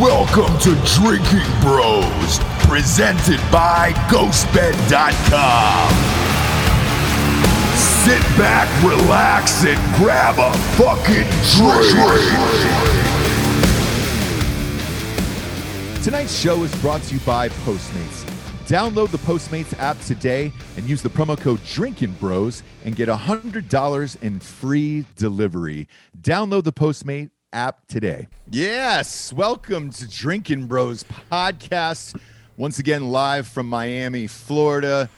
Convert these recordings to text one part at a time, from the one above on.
Welcome to Drinking Bros, presented by GhostBed.com. Sit back, relax, and grab a fucking drink. Tonight's show is brought to you by Postmates. Download the Postmates app today and use the promo code Drinking Bros and get $100 in free delivery. Download the Postmate app today. Yes, welcome to Drinking Bros podcast. Once again, live from Miami, Florida,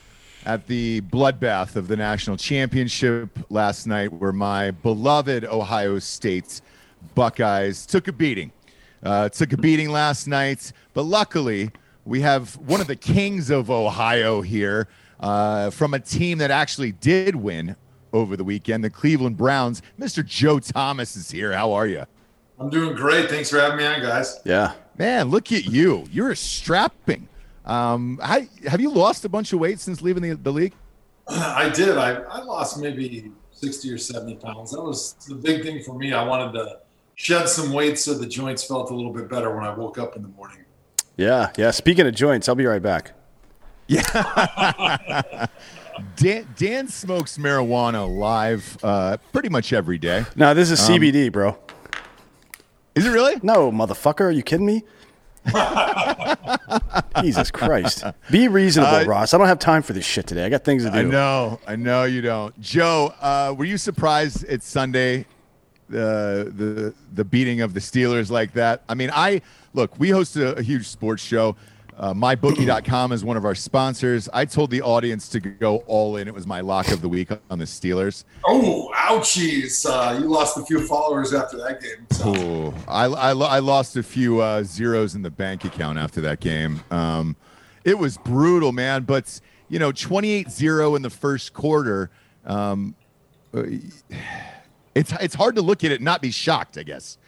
at the bloodbath of the national championship last night, where my beloved Ohio State Buckeyes took a beating. Uh, took a beating last night, but luckily, we have one of the kings of Ohio here uh, from a team that actually did win over the weekend, the Cleveland Browns. Mr. Joe Thomas is here. How are you? I'm doing great. Thanks for having me on, guys. Yeah. Man, look at you. You're strapping. Um, how, have you lost a bunch of weight since leaving the, the league? I did. I, I lost maybe 60 or 70 pounds. That was the big thing for me. I wanted to shed some weight so the joints felt a little bit better when I woke up in the morning. Yeah, yeah. Speaking of joints, I'll be right back. Yeah. Dan, Dan smokes marijuana live uh, pretty much every day. No, this is CBD, bro. Is it really? No, motherfucker. Are you kidding me? Jesus Christ. Be reasonable, Uh, Ross. I don't have time for this shit today. I got things to do. I know, I know you don't. Joe, uh, were you surprised it's Sunday, the the the beating of the Steelers like that? I mean, I look. We host a, a huge sports show. Uh, MyBookie.com is one of our sponsors. I told the audience to go all in. It was my lock of the week on the Steelers. Oh, ouchies. Uh, you lost a few followers after that game. So. Ooh, I, I, I lost a few uh, zeros in the bank account after that game. Um, it was brutal, man. But, you know, 28 0 in the first quarter. Um, uh, it's, it's hard to look at it and not be shocked, I guess.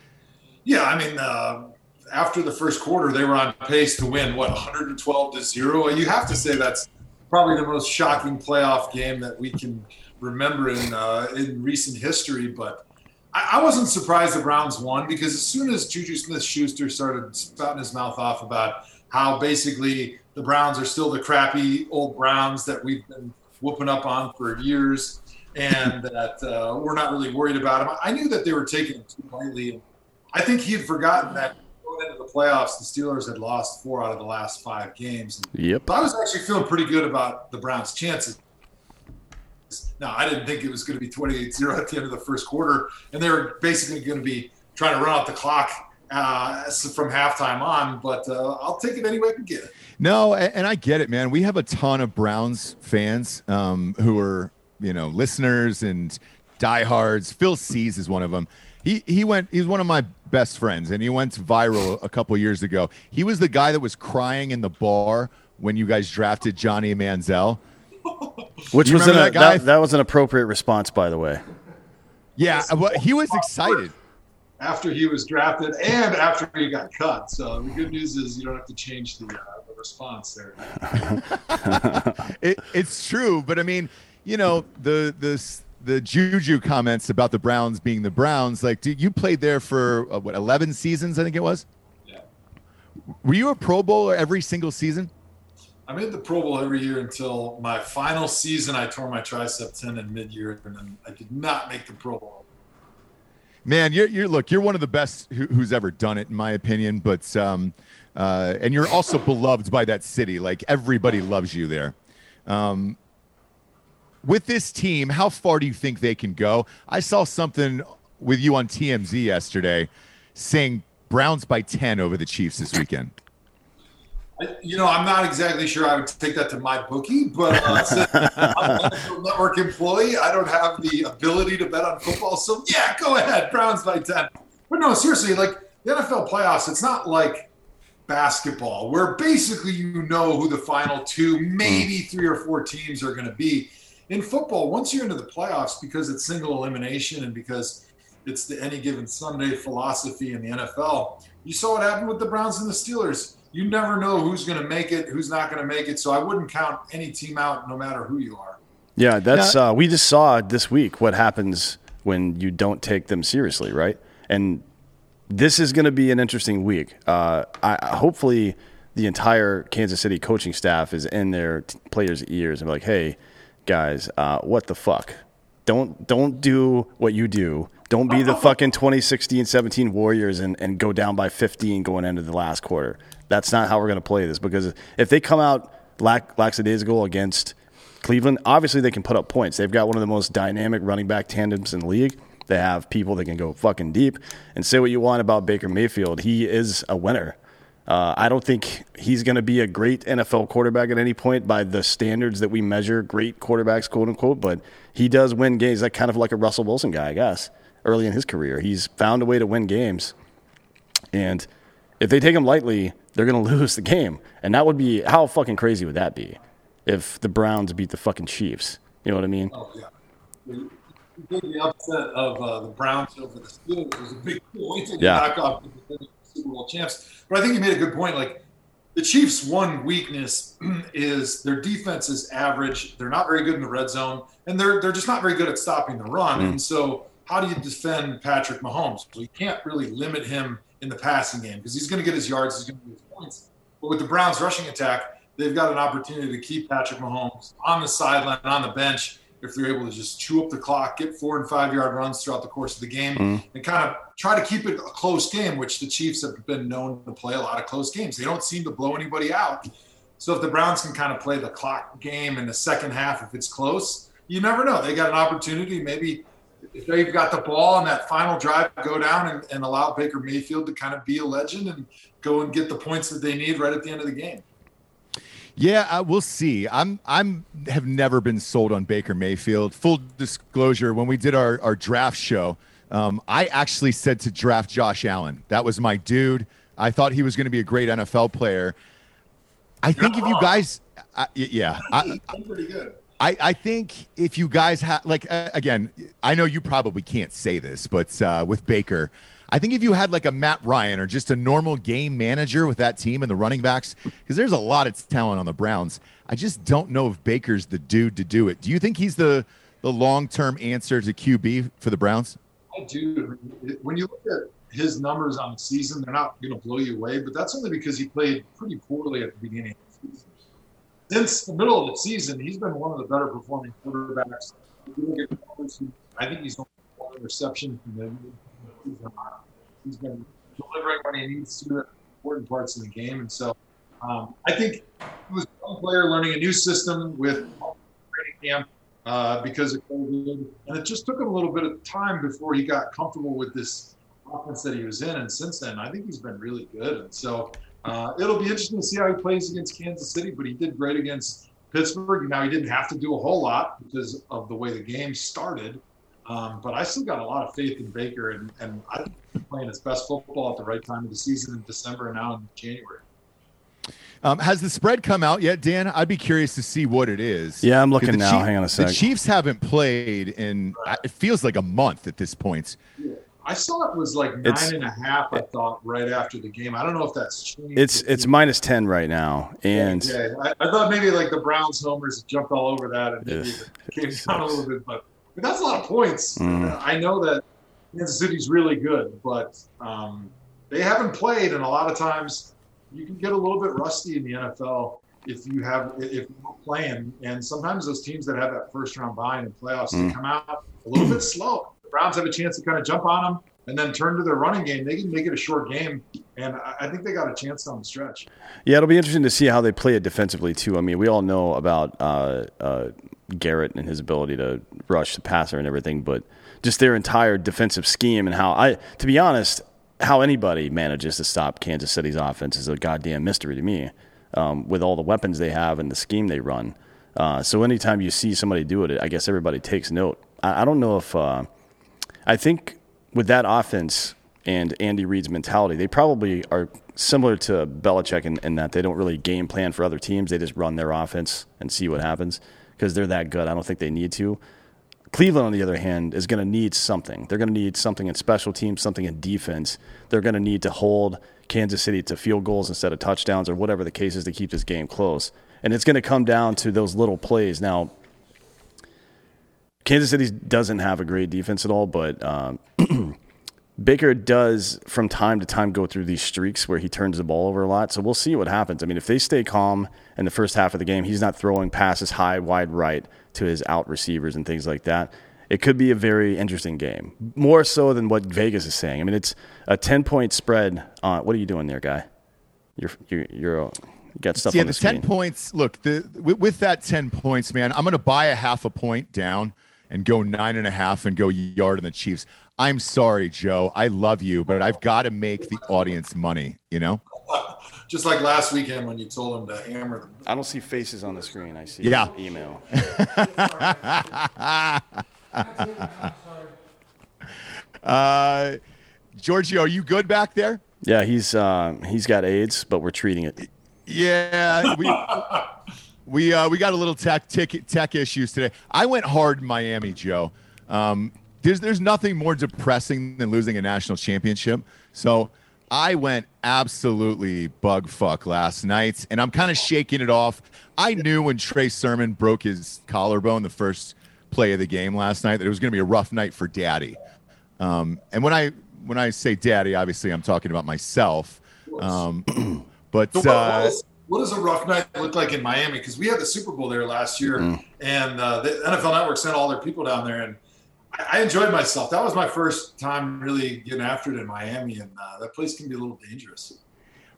Yeah, I mean, uh, after the first quarter, they were on pace to win, what, 112 to 0? And You have to say that's probably the most shocking playoff game that we can remember in, uh, in recent history. But I, I wasn't surprised the Browns won because as soon as Juju Smith Schuster started spouting his mouth off about how basically the Browns are still the crappy old Browns that we've been whooping up on for years and that uh, we're not really worried about them, I knew that they were taking it too lightly. I think he had forgotten that playoffs, the Steelers had lost four out of the last five games. Yep. But I was actually feeling pretty good about the Browns' chances. Now, I didn't think it was going to be 28 0 at the end of the first quarter, and they were basically going to be trying to run out the clock uh, from halftime on, but uh, I'll take it any way I can get it. No, a- and I get it, man. We have a ton of Browns fans um, who are, you know, listeners and diehards. Phil Sees is one of them. He he went. He's one of my best friends, and he went viral a couple years ago. He was the guy that was crying in the bar when you guys drafted Johnny Manziel. Which was an, remember that that, guy? that, was an appropriate response, by the way. Yeah, well, he was excited. After he was drafted and after he got cut. So the good news is you don't have to change the, uh, the response there. It, it's true, but I mean, you know, the the the Juju comments about the Browns being the Browns. Like, dude, you played there for uh, what eleven seasons? I think it was. Yeah. Were you a Pro Bowler every single season? I made the Pro Bowl every year until my final season. I tore my tricep tendon mid-year, and then I did not make the Pro Bowl. Man, you're, you're look, you're one of the best who, who's ever done it, in my opinion. But um, uh, and you're also beloved by that city. Like everybody loves you there. Um, with this team, how far do you think they can go? I saw something with you on TMZ yesterday, saying Browns by ten over the Chiefs this weekend. You know, I'm not exactly sure I would take that to my bookie, but uh, I'm a network employee. I don't have the ability to bet on football, so yeah, go ahead, Browns by ten. But no, seriously, like the NFL playoffs, it's not like basketball where basically you know who the final two, maybe three or four teams are going to be. In football, once you're into the playoffs, because it's single elimination and because it's the any given Sunday philosophy in the NFL, you saw what happened with the Browns and the Steelers you never know who's going to make it, who's not going to make it. So I wouldn't count any team out, no matter who you are. Yeah, that's uh, we just saw this week what happens when you don't take them seriously, right? And this is going to be an interesting week. Uh, I, hopefully, the entire Kansas City coaching staff is in their t- players' ears and be like, "Hey, guys, uh, what the fuck? Don't don't do what you do. Don't be the fucking 2016-17 Warriors and, and go down by 15 going into the last quarter. That's not how we're going to play this because if they come out lack, lackadaisical against Cleveland, obviously they can put up points. They've got one of the most dynamic running back tandems in the league. They have people that can go fucking deep. And say what you want about Baker Mayfield, he is a winner. Uh, I don't think he's going to be a great NFL quarterback at any point by the standards that we measure great quarterbacks, quote unquote. But he does win games. Like kind of like a Russell Wilson guy, I guess. Early in his career, he's found a way to win games, and if they take him lightly, they're going to lose the game. And that would be how fucking crazy would that be if the Browns beat the fucking Chiefs? You know what I mean? Oh yeah. The upset of uh, the Browns over the Steelers was a big point Yeah. knock off the Super Bowl champs. But I think you made a good point. Like the Chiefs' one weakness is their defense is average. They're not very good in the red zone, and they're they're just not very good at stopping the run. Mm. And so, how do you defend Patrick Mahomes? Well, you can't really limit him in the passing game because he's going to get his yards, he's going to get his points. But with the Browns' rushing attack, they've got an opportunity to keep Patrick Mahomes on the sideline, on the bench, if they're able to just chew up the clock, get four and five yard runs throughout the course of the game, mm. and kind of try to keep it a close game, which the Chiefs have been known to play a lot of close games. They don't seem to blow anybody out. So if the Browns can kind of play the clock game in the second half, if it's close, you never know. They got an opportunity. Maybe if they've got the ball on that final drive, go down and, and allow Baker Mayfield to kind of be a legend and go and get the points that they need right at the end of the game. Yeah, uh, we'll see. I'm I'm have never been sold on Baker Mayfield. Full disclosure: when we did our our draft show, um, I actually said to draft Josh Allen. That was my dude. I thought he was going to be a great NFL player. I think if you guys, y- yeah, I, I'm pretty good. I, I think if you guys have like uh, again, I know you probably can't say this, but uh, with Baker, I think if you had like a Matt Ryan or just a normal game manager with that team and the running backs, because there's a lot of talent on the Browns. I just don't know if Baker's the dude to do it. Do you think he's the the long term answer to QB for the Browns? I do. When you look at his numbers on the season, they're not going to blow you away, but that's only because he played pretty poorly at the beginning of the season. Since the middle of the season, he's been one of the better performing quarterbacks. I think he's only one interception from the he's He's been delivering when he needs to important parts of the game. And so um, I think he was a player learning a new system with training camp uh, because of COVID. And it just took him a little bit of time before he got comfortable with this offense that he was in. And since then, I think he's been really good. And so uh, it'll be interesting to see how he plays against Kansas City, but he did great against Pittsburgh. Now, he didn't have to do a whole lot because of the way the game started. Um, but I still got a lot of faith in Baker, and, and I think he's playing his best football at the right time of the season in December and now in January. Um, has the spread come out yet, Dan? I'd be curious to see what it is. Yeah, I'm looking the now. Hang on a The. Chiefs haven't played in it feels like a month at this point. I saw it was like nine It's- and a half. I thought right after the game. I don't know if that's changed. It's it's minus ten right now, and Yeah, I, I thought maybe like the Browns homers jumped all over that and maybe it came down a little bit, but, but that's a lot of points. Mm. I know that Kansas City's really good, but um, they haven't played, and a lot of times you can get a little bit rusty in the NFL if you have if you're playing. And sometimes those teams that have that first round bye in the playoffs Mm. they come out a little bit slow. The Browns have a chance to kind of jump on them and then turn to their running game. They can make it a short game, and I I think they got a chance down the stretch. yeah, it'll be interesting to see how they play it defensively too. I mean, we all know about uh, uh, Garrett and his ability to rush the passer and everything, but just their entire defensive scheme and how I, to be honest, how anybody manages to stop Kansas City's offense is a goddamn mystery to me. Um, with all the weapons they have and the scheme they run, uh, so anytime you see somebody do it, I guess everybody takes note. I, I don't know if uh, I think with that offense and Andy Reid's mentality, they probably are similar to Belichick in, in that they don't really game plan for other teams. They just run their offense and see what happens because they're that good. I don't think they need to. Cleveland, on the other hand, is going to need something. They're going to need something in special teams, something in defense. They're going to need to hold Kansas City to field goals instead of touchdowns or whatever the case is to keep this game close. And it's going to come down to those little plays. Now, Kansas City doesn't have a great defense at all, but um, Baker does from time to time go through these streaks where he turns the ball over a lot. So we'll see what happens. I mean, if they stay calm in the first half of the game, he's not throwing passes high, wide right to his out receivers and things like that. It could be a very interesting game, more so than what Vegas is saying. I mean, it's a ten point spread. On what are you doing there, guy? You're you're, you're uh, you got stuff yeah, on the, the ten points. Look, the with, with that ten points, man, I'm going to buy a half a point down and go nine and a half and go yard in the Chiefs. I'm sorry, Joe. I love you, but I've got to make the audience money. You know. Just like last weekend when you told him to hammer them. I don't see faces on the screen. I see Yeah. email. Uh, Giorgio, are you good back there? Yeah, he's uh, he's got AIDS, but we're treating it. Yeah, we we uh, we got a little tech, tech tech issues today. I went hard in Miami, Joe. Um, there's there's nothing more depressing than losing a national championship. So I went absolutely bug fuck last night, and I'm kind of shaking it off. I knew when Trey Sermon broke his collarbone the first play of the game last night that it was going to be a rough night for Daddy. Um, and when I when I say Daddy, obviously I'm talking about myself. Um, but So what, what, uh, is, what does a rough night look like in Miami? Because we had the Super Bowl there last year, Mm. and uh, the NFL Network sent all their people down there, and I, I enjoyed myself. That was my first time really getting after it in Miami, and uh, that place can be a little dangerous.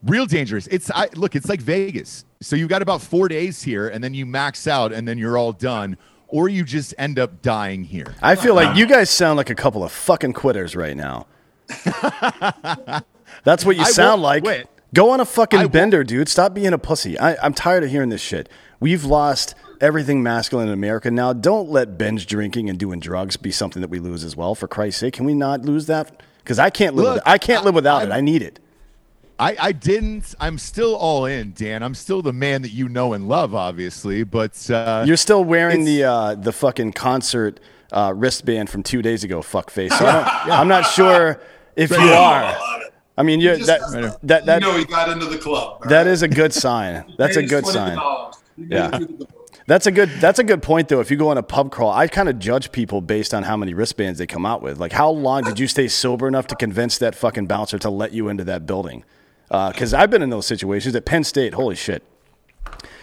real dangerous. It's I look, it's like Vegas. So you got about four days here, and then you max out, and then you're all done, or you just end up dying here. I feel like you guys sound like a couple of fucking quitters right now. That's what you I sound like. quit. Go on a fucking I bender, dude. Stop being a pussy. I, I'm tired of hearing this shit. We've lost everything masculine in America now. Don't let binge drinking and doing drugs be something that we lose as well. For Christ's sake, can we not lose that? Because I can't live. Look, with, I can't live without I- it. I need it. I, I didn't. I'm still all in, Dan. I'm still the man that you know and love, obviously. But uh, You're still wearing the uh, the fucking concert uh, wristband from two days ago, fuckface. So I am not sure if you are. I mean, you're, Just- that that that you know he got into the club. that right? is a good sign. That's a good sign. Yeah. That's a good. That's a good point, though. If you go on a pub crawl, I kind of judge people based on how many wristbands they come out with. Like, how long did you stay sober enough to convince that fucking bouncer to let you into that building? Because I've been in those situations at Penn State. Holy shit!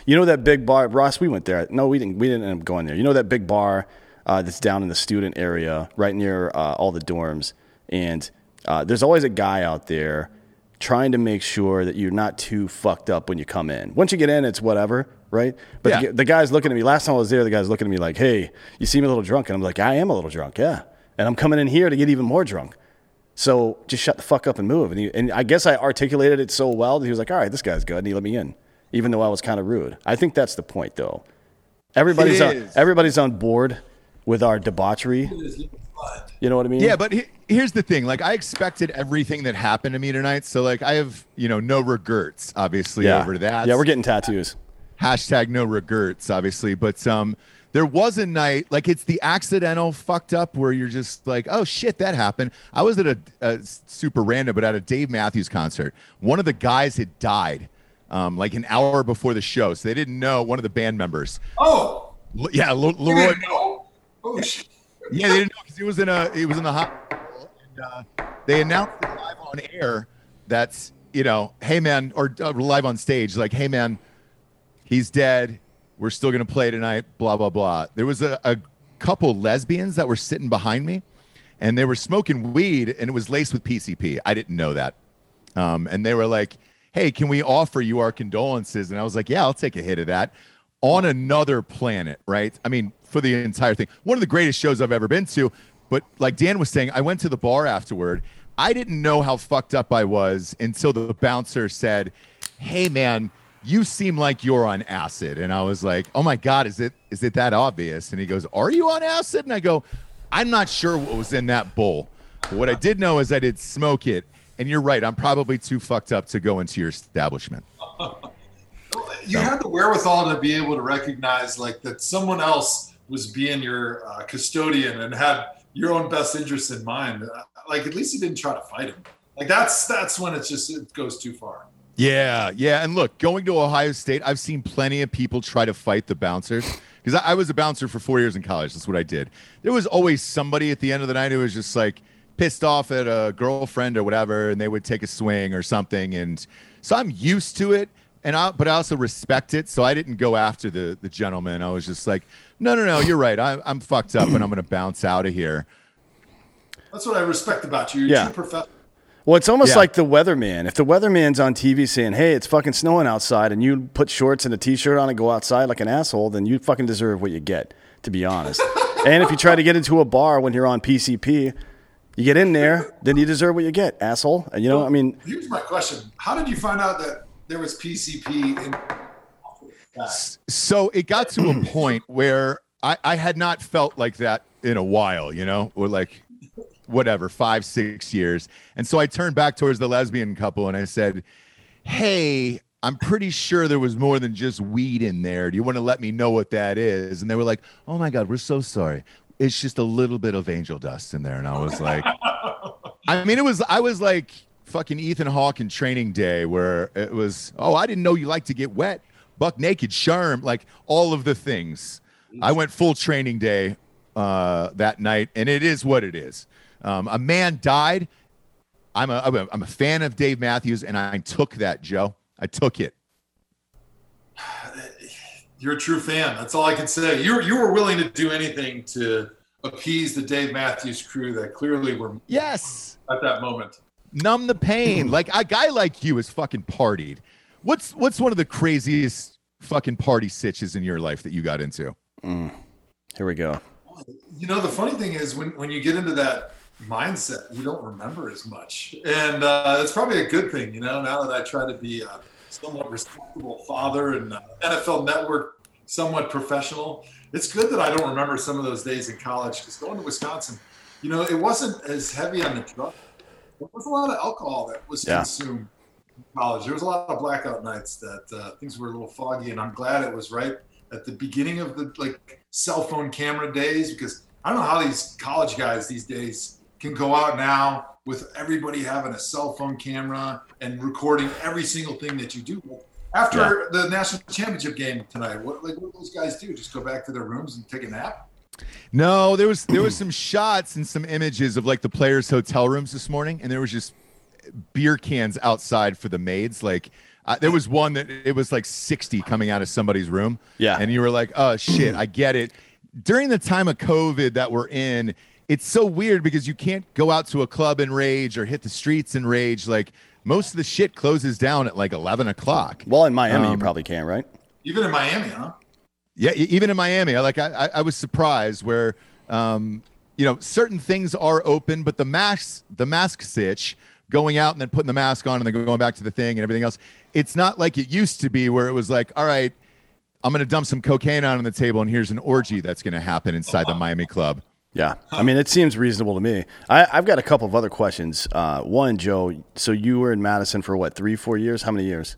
You know that big bar, Ross? We went there. No, we didn't. We didn't end up going there. You know that big bar uh, that's down in the student area, right near uh, all the dorms, and uh, there's always a guy out there trying to make sure that you're not too fucked up when you come in. Once you get in, it's whatever, right? But Yeah. the, the guy's looking at me. Last time I was there, the guy's looking at me like, "Hey, you seem a little drunk," and I'm like, "I am a little drunk, yeah." And I'm coming in here to get even more drunk. So just shut the fuck up and move. And, he, and I guess I articulated it so well that he was like, all right, this guy's good. And he let me in, even though I was kind of rude. I think that's the point, though. Everybody's, on, everybody's on board with our debauchery. You know what I mean? Yeah, but he, here's the thing. Like, I expected everything that happened to me tonight. So, like, I have, you know, no regrets, obviously, yeah. over that. Yeah, we're getting tattoos. Hashtag no regrets, obviously. But um, there was a night, like, it's the accidental fucked up where you're just like, oh, shit, that happened. I was at a, a super random, but at a Dave Matthews concert. One of the guys had died. Um, like an hour before the show, so they didn't know one of the band members. Oh, L- yeah, L- LeRoi. didn't know? Oh shit. Yeah, they didn't know because he was in a he was in the hospital, and uh, they announced live on air that's you know, hey man, or uh, live on stage, like, hey man, he's dead. We're still gonna play tonight. Blah blah blah. There was a, a couple lesbians that were sitting behind me, and they were smoking weed, and it was laced with PCP. I didn't know that, um, and they were like, hey, can we offer you our condolences? And I was like, yeah, I'll take a hit of that. On another planet, right? I mean, for the entire thing. One of the greatest shows I've ever been to. But like Dan was saying, I went to the bar afterward. I didn't know how fucked up I was until the bouncer said, Hey man, you seem like you're on acid. And I was like, Oh my God, is it is it that obvious? And he goes, Are you on acid? And I go, I'm not sure what was in that bowl. But what I did know is I did smoke it. And you're right, I'm probably too fucked up to go into your establishment. You had the wherewithal to be able to recognize like that someone else was being your uh, custodian and had your own best interests in mind. Like at least you didn't try to fight him. Like that's that's when it's just it goes too far. Yeah, yeah. And look, going to Ohio State, I've seen plenty of people try to fight the bouncers because I, I was a bouncer for four years in college. That's what I did. There was always somebody at the end of the night who was just like, pissed off at a girlfriend or whatever, and they would take a swing or something, and so I'm used to it. And I, but I also respect it, so I didn't go after the the gentleman. I was just like, no, no, no, you're right. I, I'm fucked up, and I'm gonna bounce out of here. That's what I respect about you. You're Yeah. true professional. Well, it's almost Yeah. like the weatherman. If the weatherman's on TV saying, "Hey, it's fucking snowing outside," and you put shorts and a t-shirt on and go outside like an asshole, then you fucking deserve what you get. To be honest, and if you try to get into a bar when you're on PCP, you get in there, then you deserve what you get, asshole. And you know, I mean, Here's my question: How did you find out that there was PCP in? So it got to a point where I, I had not felt like that in a while, you know, or like whatever, five, six years. And so I turned back towards the lesbian couple and I said, Hey, I'm pretty sure there was more than just weed in there. Do you want to let me know what that is? And they were like, Oh my God, we're so sorry. It's just a little bit of angel dust in there. And I was like, I mean, it was, I was like fucking Ethan Hawke in training day where it was, oh, I didn't know you like to get wet. Buck naked, charm, like all of the things. I went full training day uh, that night, and it is what it is. Um, a man died. I'm a, I'm a I'm a fan of Dave Matthews, and I took that, Joe. I took it. You're a true fan. That's all I can say. You you were willing to do anything to appease the Dave Matthews crew that clearly were Yes. at that moment. numb the pain. like a guy like you is fucking partied. What's what's one of the craziest fucking party sitches in your life that you got into? here we go. You know, the funny thing is when, when you get into that mindset, you don't remember as much. And uh, it's probably a good thing, you know, now that I try to be a somewhat respectable father and uh, NFL network, somewhat professional, it's good that I don't remember some of those days in college because going to Wisconsin, you know, it wasn't as heavy on the drug. There was a lot of alcohol that was Yeah. consumed in college. There was a lot of blackout nights that uh, things were a little foggy, and I'm glad it was right at the beginning of the like cell phone camera days because I don't know how these college guys these days can go out now with everybody having a cell phone camera and recording every single thing that you do. After the national championship game tonight, what like what do those guys do? Just go back to their rooms and take a nap? No, there was there was some shots and some images of like the players' hotel rooms this morning, and there was just beer cans outside for the maids. Like uh, there was one that it was like sixty coming out of somebody's room. Yeah. and you were like, oh shit, I get it. During the time of COVID that we're in, it's so weird because you can't go out to a club and rage or hit the streets and rage. Like most of the shit closes down at like eleven o'clock. Well, in Miami, you Um, probably can, right? Even in Miami, huh? Yeah, even in Miami, I like I, I- I was surprised where um, you know certain things are open, but the mask the mask sitch going out and then putting the mask on and then going back to the thing and everything else. It's not like it used to be where it was like, all right, I'm going to dump some cocaine out on the table and here's an orgy that's going to happen inside the Miami club. Yeah, I mean, it seems reasonable to me. I, I've got a couple of other questions. Uh, one, Joe. So you were in Madison for what, three, four years? How many years?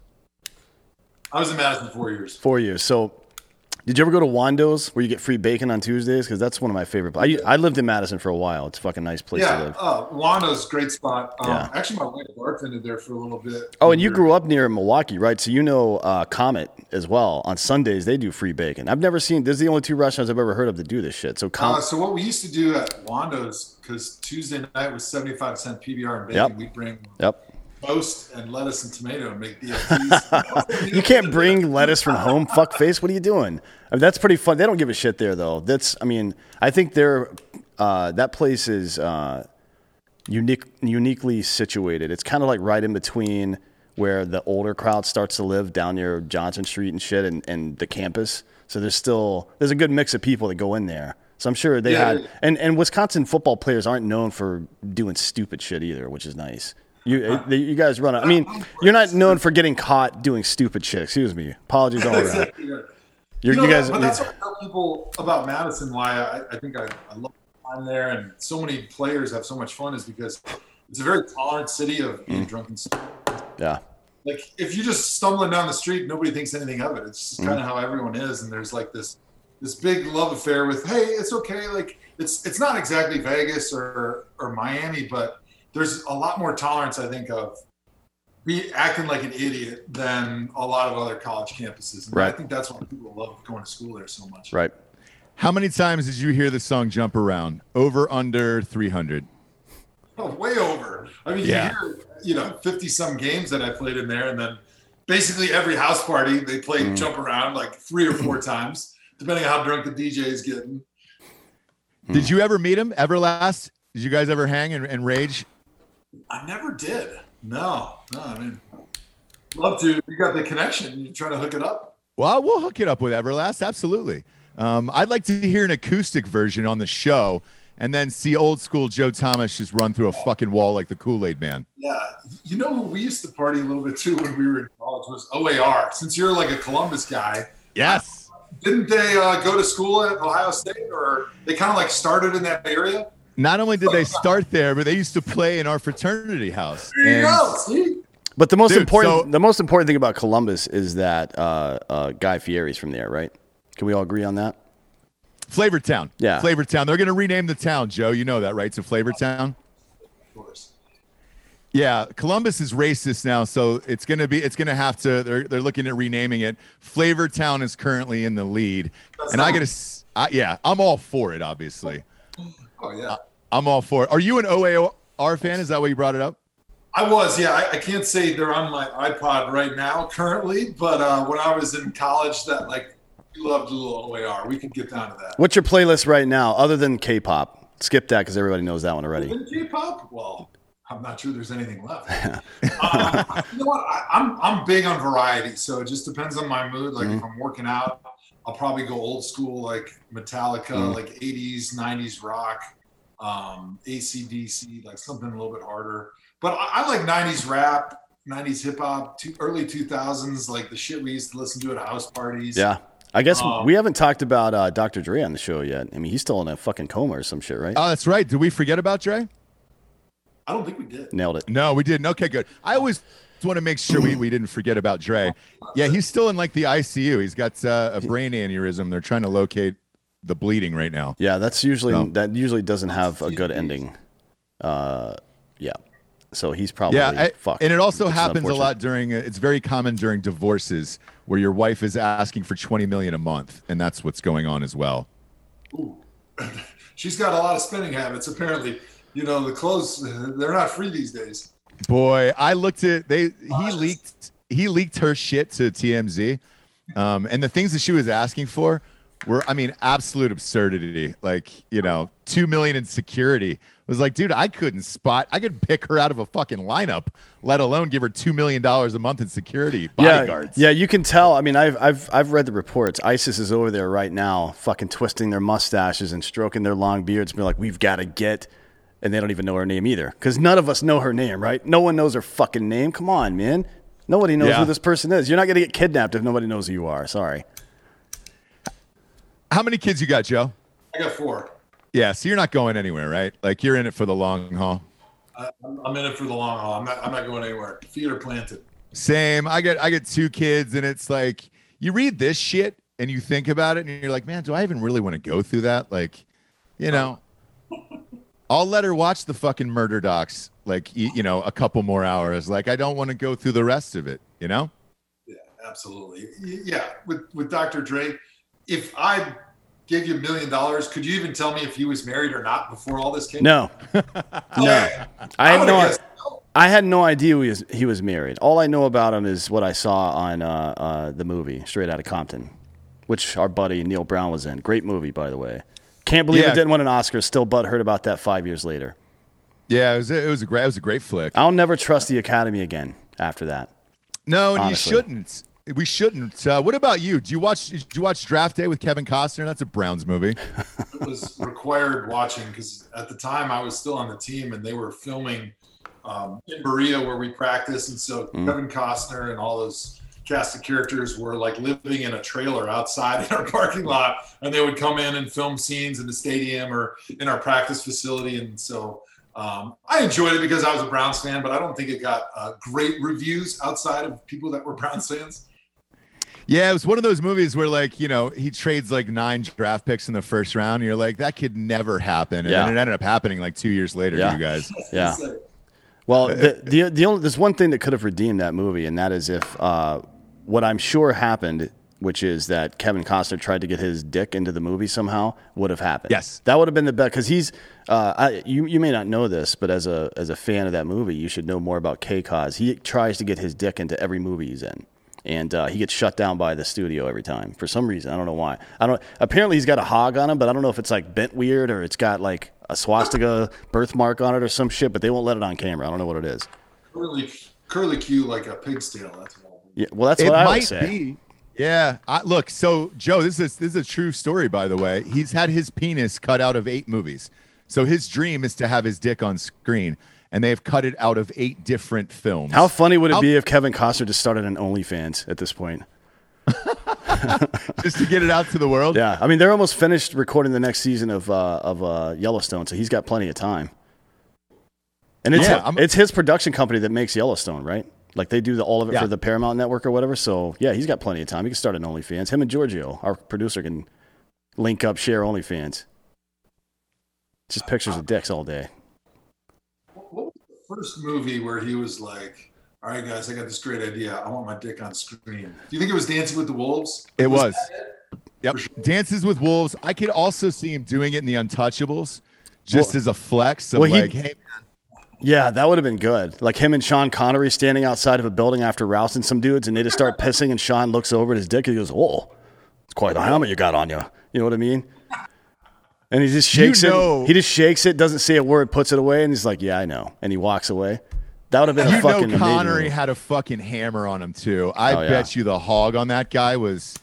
I was in Madison four years. Four years. So, did you ever go to Wando's where you get free bacon on Tuesdays? Because that's one of my favorite. I, I lived in Madison for a while. It's a fucking nice place to Yeah, live. uh, Wando's great spot. Um, Yeah. Actually, my wife bartended there for a little bit. Oh, and you grew up near Milwaukee, right? So you know uh, Comet as well. On Sundays, they do free bacon. I've never seen. This is the only two restaurants I've ever heard of that do this shit. So Uh, Comet. so what we used to do at Wando's, because Tuesday night was seventy-five cent PBR and bacon, Yep. we'd bring yep. Toast and lettuce and tomato and make BLTs. You can't bring lettuce from home, fuck face. What are you doing? I mean, that's pretty fun. They don't give a shit there, though. That's, I mean, I think they're uh, that place is uh, unique, uniquely situated. It's kind of like right in between where the older crowd starts to live down near Johnson Street and shit, and, and the campus. So there's still there's a good mix of people that go in there. So I'm sure they Yeah. had, and and Wisconsin football players aren't known for doing stupid shit either, which is nice. You uh, you guys run. I mean, you're not known for getting caught doing stupid shit. Excuse me. Apologies all around. Exactly. You're, You you, guys. but that's what I tell people about Madison. Why I, I think I, I love time there, and so many players have so much fun is because it's a very tolerant city of Mm. being drunk and stuff. yeah. like if you're just stumbling down the street, nobody thinks anything of it. It's just Mm-hmm. kind of how everyone is, and there's like this this big love affair with hey, it's okay. Like it's it's not exactly Vegas or or Miami, but there's a lot more tolerance, I think, of be acting like an idiot than a lot of other college campuses. And I think that's why people love going to school there so much. Right. How many times did you hear the song Jump Around? Over under 300. Oh, way over. I mean, Yeah. you hear, you know, 50 some games that I played in there, and then basically every house party they played Mm. jump around like three or four times, depending on how drunk the DJ is getting. Did you ever meet him? Everlast? Did you guys ever hang and, and rage? I never did. No, no. I mean, love to. You got the connection. You trying to hook it up? Well, we'll hook it up with Everlast. Absolutely. Um, I'd like to hear an acoustic version on the show and then see old school Joe Thomas just run through a fucking wall like the Kool Aid man. Yeah. You know who we used to party a little bit too when we were in college was OAR. Since you're like a Columbus guy, Yes. didn't they uh, go to school at Ohio State, or they kind of like started in that area? Not only did they start there, but they used to play in our fraternity house. And- go. See. But the most Dude, important, so- the most important thing about Columbus is that uh, uh, Guy Fieri's from there, right? Can we all agree on that? Flavor Town. Yeah. Flavor Town. They're going to rename the town, Joe. You know that, right? To Flavor Town. Of course. Yeah, Columbus is racist now, so it's gonna be it's gonna have to. They're they're looking at renaming it. Flavor Town is currently in the lead, That's and I not- gotta. s- I, yeah, I'm all for it. Obviously, Oh yeah. I'm all for it. Are you an OAR fan? Is that why you brought it up? I was, yeah. I, I can't say they're on my iPod right now currently, but uh, when I was in college, that like we loved a little OAR. We could get down to that. What's your playlist right now, other than K-pop? Skip that because everybody knows that one already. K-pop, well, I'm not sure there's anything left. um, you know what? I, I'm I'm big on variety, so it just depends on my mood. Like if I'm working out, I'll probably go old school, like Metallica, like 80s, 90s rock, um, ACDC, like something a little bit harder. But I, I like 90s rap, 90s hip hop, early 2000s, like the shit we used to listen to at house parties. Yeah, I guess Um, we haven't talked about uh, Dr. Dre on the show yet. I mean, he's still in a fucking coma or some shit, right? Oh, that's right. Did we forget about Dre? I don't think we did. Nailed it. No, we didn't. Okay, good. I always want to make sure we, we didn't forget about Dre. Yeah, he's still in like the ICU. He's got uh, a brain aneurysm. They're trying to locate the bleeding right now. Yeah, that's usually No. that usually doesn't have a good ending. Uh, yeah. So he's probably Yeah, I- fucked. and it also which is happens a lot during. It's very common during divorces where your wife is asking for twenty million a month, and that's what's going on as well. She's got a lot of spending habits, apparently. You know, the clothes, they're not free these days. Boy, I looked at they. He leaked. He leaked her shit to TMZ, um, and the things that she was asking for were, I mean, absolute absurdity. Like, you know, two million in security. It was like, dude, I couldn't spot. I could pick her out of a fucking lineup, let alone give her two million dollars a month in security bodyguards. Yeah, yeah, you can tell. I mean, I've I've I've read the reports. ISIS is over there right now, fucking twisting their mustaches and stroking their long beards, and be like, "We've got to get," and they don't even know her name either, because none of us know her name, right? No one knows her fucking name. Come on, man. Nobody knows Yeah. who this person is. You're not gonna get kidnapped if nobody knows who you are. Sorry. How many kids you got, Joe? I got four. Yeah, so you're not going anywhere, right? Like you're in it for the long haul. I'm in it for the long haul. I'm not, I'm not going anywhere. Feet are planted. Same. I get I get two kids, and it's like you read this shit and you think about it, and you're like, man, do I even really want to go through that? Like, you know, I'll let her watch the fucking murder docs, like you know, a couple more hours. Like, I don't want to go through the rest of it. You know? Yeah, absolutely. Yeah, with with Dr. Dre, if I gave you a million dollars, could you even tell me if he was married or not before all this came? No, no. Okay. I had no. guessed. I had no idea he was he was married. All I know about him is what I saw on uh, uh, the movie Straight Outta Compton, which our buddy Neil Brown was in. Great movie, by the way. Can't believe Yeah. it didn't win an Oscar. Still butthurt about that five years later. Yeah, it was a, it was a great it was a great flick. I'll never trust the Academy again after that. No, and honestly. you shouldn't. We shouldn't. Uh, what about you? Do you watch? Did you watch Draft Day with Kevin Costner? That's a Browns movie. It was required watching because at the time I was still on the team and they were filming um, in Berea where we practice, and so Kevin Costner and all those cast of characters were like living in a trailer outside in our parking lot, and they would come in and film scenes in the stadium or in our practice facility, and so. Um, I enjoyed it because I was a Browns fan, but I don't think it got uh, great reviews outside of people that were Browns fans. Yeah, it was one of those movies where, like, you know, he trades like nine draft picks in the first round. And you're like, that could never happen. And Yeah. then it ended up happening like two years later, Yeah. you guys. Yeah. Well, the, the the only there's one thing that could have redeemed that movie, and that is if uh, what I'm sure happened which is that Kevin Costner tried to get his dick into the movie somehow, would have happened. Yes. that would have been the best because he's. Uh, I, you you may not know this, but as a as a fan of that movie, you should know more about K. Cause. He tries to get his dick into every movie he's in. And uh, he gets shut down by the studio every time for some reason. I don't know why. I don't. Apparently, he's got a hog on him, but I don't know if it's like bent weird or it's got like a swastika birthmark on it or some shit. But they won't let it on camera. I don't know what it is. Curly, curly Q like a pig's tail. That's all. Yeah, well, that's it what I would might say. be. Yeah. I, look, so Joe, this is this is a true story, by the way. He's had his penis cut out of eight movies. So his dream is to have his dick on screen, and they have cut it out of eight different films. How funny would it How- be if Kevin Costner just started an OnlyFans at this point? just to get it out to the world? Yeah, I mean they're almost finished recording the next season of uh, of uh, Yellowstone, so he's got plenty of time. And it's Yeah, I'm- it's his production company that makes Yellowstone, right? Like they do the, all of it Yeah. for the Paramount Network or whatever. So yeah, he's got plenty of time. He can start an OnlyFans. Him and Giorgio, our producer, can link up, share OnlyFans. Just pictures of dicks all day. What was the first movie where he was like, "All right, guys, I got this great idea. I want my dick on screen." Do you think it was Dancing with the Wolves? It was. that it? Yep. Dances with Wolves. I could also see him doing it in the Untouchables, just Well- as a flex of well, he- like, hey, Yeah, that would have been good. Like him and Sean Connery standing outside of a building after rousing some dudes, and they just start pissing, and Sean looks over at his dick and he goes, "Oh, it's quite a helmet you got on you." You know what I mean? And he just shakes know- it. He just shakes it, doesn't say a word, puts it away, and he's like, "Yeah, I know," and he walks away. That would have been a you fucking know Connery move. had a fucking hammer on him too. I Oh, yeah. bet you the hog on that guy was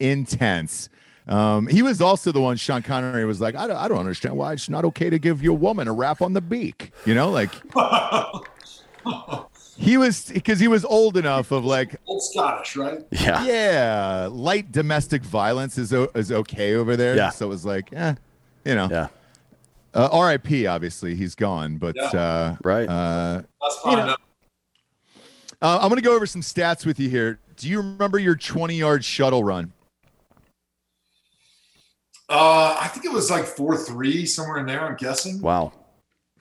intense. Um, he was also the one. Sean Connery was like, I don't, I don't understand why it's not okay to give your woman a rap on the beak. You know, like he was because he was old enough of like, Old Scottish, right? Yeah. yeah, light domestic violence is is okay over there. Yeah. So it was like, eh, you know, Yeah. uh, R.I.P. Obviously, he's gone, but Yeah. uh, Right. uh, That's fine. know- Uh, I'm going to go over some stats with you here. Do you remember your 20 yard shuttle run? Uh, I think it was like four three somewhere in there. I'm guessing. Wow.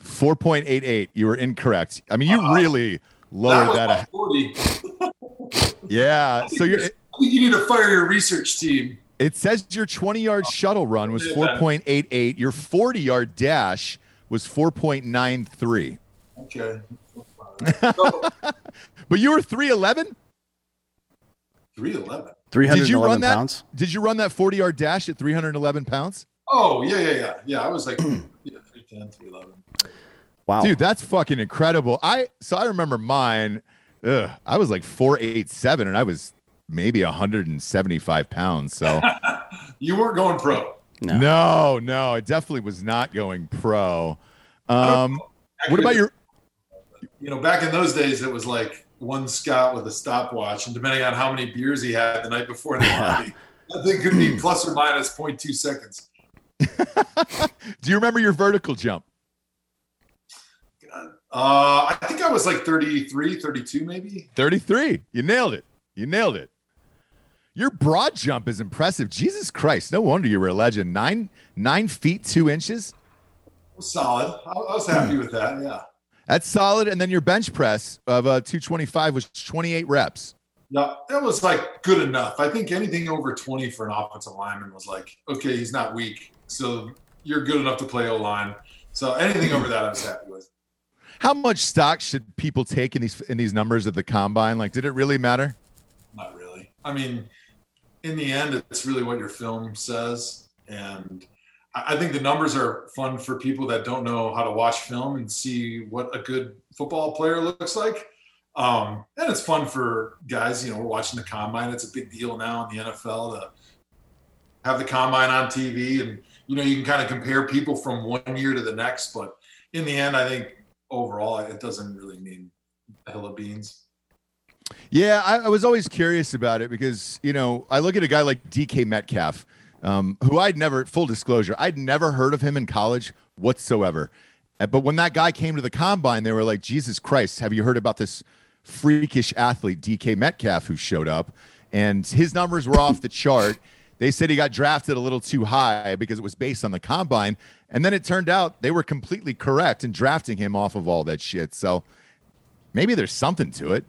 4.88. You were incorrect. I mean, you Uh, really lowered was that. my a- forty. yeah. So you're, I think you need to fire your research team. It says your 20 yard shuttle run was 4.88. Your 40 yard dash was 4.93. Okay. But you were 311? Three eleven. Three Did you run eleven that? pounds. Did you run that 40 yard dash at 311 pounds? Oh yeah, yeah, yeah, yeah. I was like, yeah, 310, 311. Wow. Dude, that's fucking incredible. I so I remember mine. Ugh, I was like four eight seven, and I was maybe 175 pounds. So You weren't going pro. No. no, no, it definitely was not going pro. Um, what about your? You know, back in those days, it was like one scout with a stopwatch, and depending on how many beers he had the night before in the lobby, that thing could be plus or minus 0.2 seconds. Do you remember your vertical jump? Uh, I think I was like 33, 32 maybe. 33. You nailed it. You nailed it. Your broad jump is impressive. Jesus Christ! No wonder you were a legend. Nine nine feet two inches. Solid. I, was happy with that. Yeah. That's solid. And then your bench press of uh, 225 was 28 reps. Yeah, that was like good enough. I think anything over 20 for an offensive lineman was like, okay, he's not weak. So you're good enough to play O line. So anything over that, I was happy with. How much stock should people take in these in these numbers at the combine? Like, did it really matter? Not really. I mean, in the end, it's really what your film says. And I think the numbers are fun for people that don't know how to watch film and see what a good football player looks like. Um, and it's fun for guys, you know, we're watching the combine. It's a big deal now in the NFL to have the combine on TV. And, you know, you can kind of compare people from one year to the next. But in the end, I think overall, it doesn't really mean a hill of beans. Yeah, I, I was always curious about it because you know I look at a guy like DK Metcalf, um, who I'd never full disclosure I'd never heard of him in college whatsoever. Uh, But when that guy came to the combine, they were like, Jesus Christ, have you heard about this freakish athlete, DK Metcalf, who showed up? And his numbers were off the chart. They said he got drafted a little too high because it was based on the combine. And then it turned out they were completely correct in drafting him off of all that shit. So maybe there's something to it.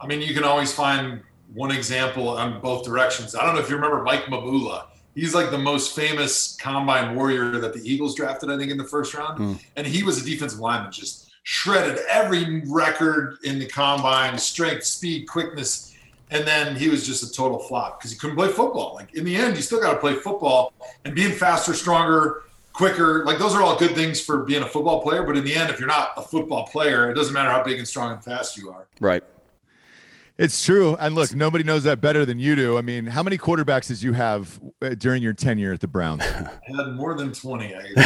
I mean, you can always find one example on both directions. I don't know if you remember Mike Mamula. He's like the most famous combine warrior that the Eagles drafted, I think, in the first round. Mm. And he was a defensive lineman, just shredded every record in the combine strength, speed, quickness. And then he was just a total flop because he couldn't play football. Like in the end, you still got to play football and being faster, stronger, quicker. Like those are all good things for being a football player. But in the end, if you're not a football player, it doesn't matter how big and strong and fast you are. Right. It's true. And look, nobody knows that better than you do. I mean, how many quarterbacks did you have uh, during your tenure at the Browns? I had more than 20. I, it,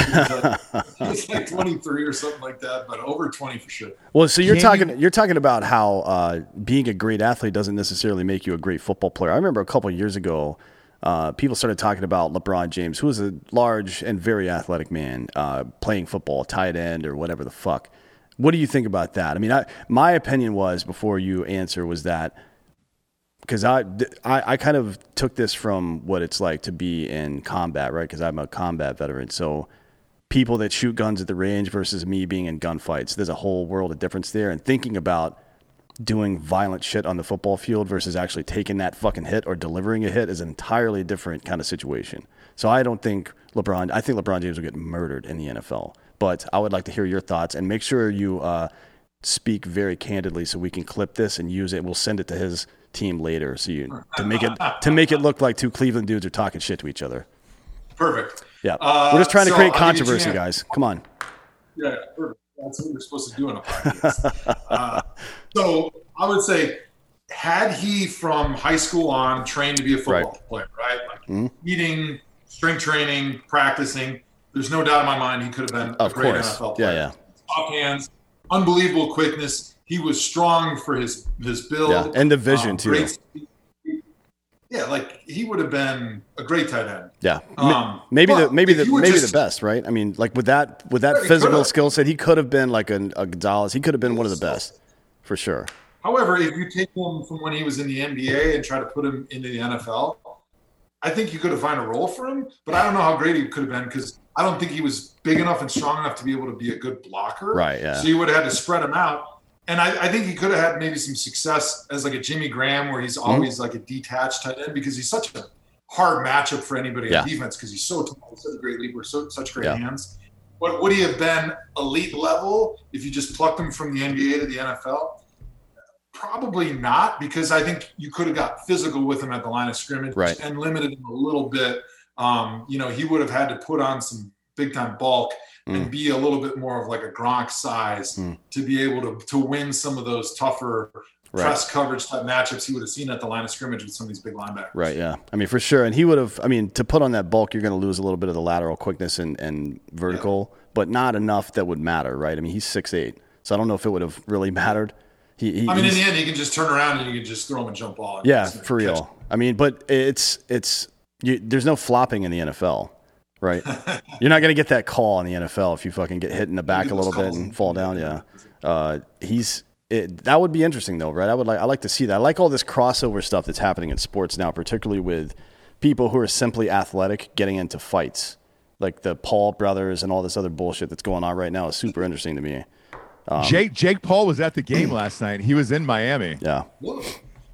was like, it like 23 or something like that, but over 20 for sure. Well, so you're Can talking you- you, are talking about how uh, being a great athlete doesn't necessarily make you a great football player. I remember a couple of years ago, uh, people started talking about LeBron James, who was a large and very athletic man, uh, playing football, tight end or whatever the fuck. What do you think about that? I mean, I, my opinion was before you answer was that because I, I I kind of took this from what it's like to be in combat, right? Because I'm a combat veteran, so people that shoot guns at the range versus me being in gunfights. There's a whole world of difference there. And thinking about doing violent shit on the football field versus actually taking that fucking hit or delivering a hit is an entirely different kind of situation. So I don't think LeBron. I think LeBron James will get murdered in the NFL. But I would like to hear your thoughts and make sure you uh, speak very candidly so we can clip this and use it. We'll send it to his team later so you to make it to make it look like two Cleveland dudes are talking shit to each other. Perfect. Yeah, Uh, we're just trying to create I'll give you a controversy, guys. Come on. Yeah, perfect. That's what we're supposed to do in a podcast. uh, so I would say, had he from high school on trained to be a football player, right? Like Mhm. eating, strength training, practicing, there's no doubt in my mind he could have been Of a great course. NFL player. yeah. yeah. Top hands, unbelievable quickness. He was strong for his his build. Yeah, and the vision, um, too. Yeah, like he would have been a great tight end. Yeah, Um, maybe the maybe the maybe just- the best, right? I mean, like with that with that Yeah, physical skill set, he could have been like a, a Gonzalez. He could have been one of the best, for sure. However, if you take him from when he was in the NBA and try to put him into the NFL, I think you could have found a role for him. But I don't know how great he could have been because I don't think he was big enough and strong enough to be able to be a good blocker. Right, yeah. So you would have had to spread him out. And I, I think he could have had maybe some success as like a Jimmy Graham, where he's Mm-hmm. always like a detached tight end because he's such a hard matchup for anybody Yeah. on defense because he's so tall, such a great leaper, so such great Yeah. hands. But would he have been elite level if you just plucked him from the NBA to the NFL? Probably not, because I think you could have got physical with him at the line of scrimmage Right. and limited him a little bit. Um, you know, he would have had to put on some big time bulk and be a little bit more of like a Gronk size Mm. to be able to to win some of those tougher Right. press coverage type matchups he would have seen at the line of scrimmage with some of these big linebackers. Right. Yeah. I mean, for sure. And he would have. I mean, to put on that bulk, you're going to lose a little bit of the lateral quickness and, and vertical, but not enough that would matter, right? I mean, he's six eight, so I don't know if it would have really mattered. He, he I mean, in the end, he can just turn around and you can just throw him a jump ball. and yeah, for real. I mean, but it's it's you, there's no flopping in the NFL, right? You're not going to get that call in the NFL if you fucking get hit in the back a little bit and fall down. Yeah, uh, he's it, that would be interesting though, right? I would like I like to see that. I like all this crossover stuff that's happening in sports now, particularly with people who are simply athletic getting into fights, like the Paul brothers and all this other bullshit that's going on right now is super interesting to me. Um, Jake Jake Paul was at the game last night. He was in Miami. Yeah. Whoa.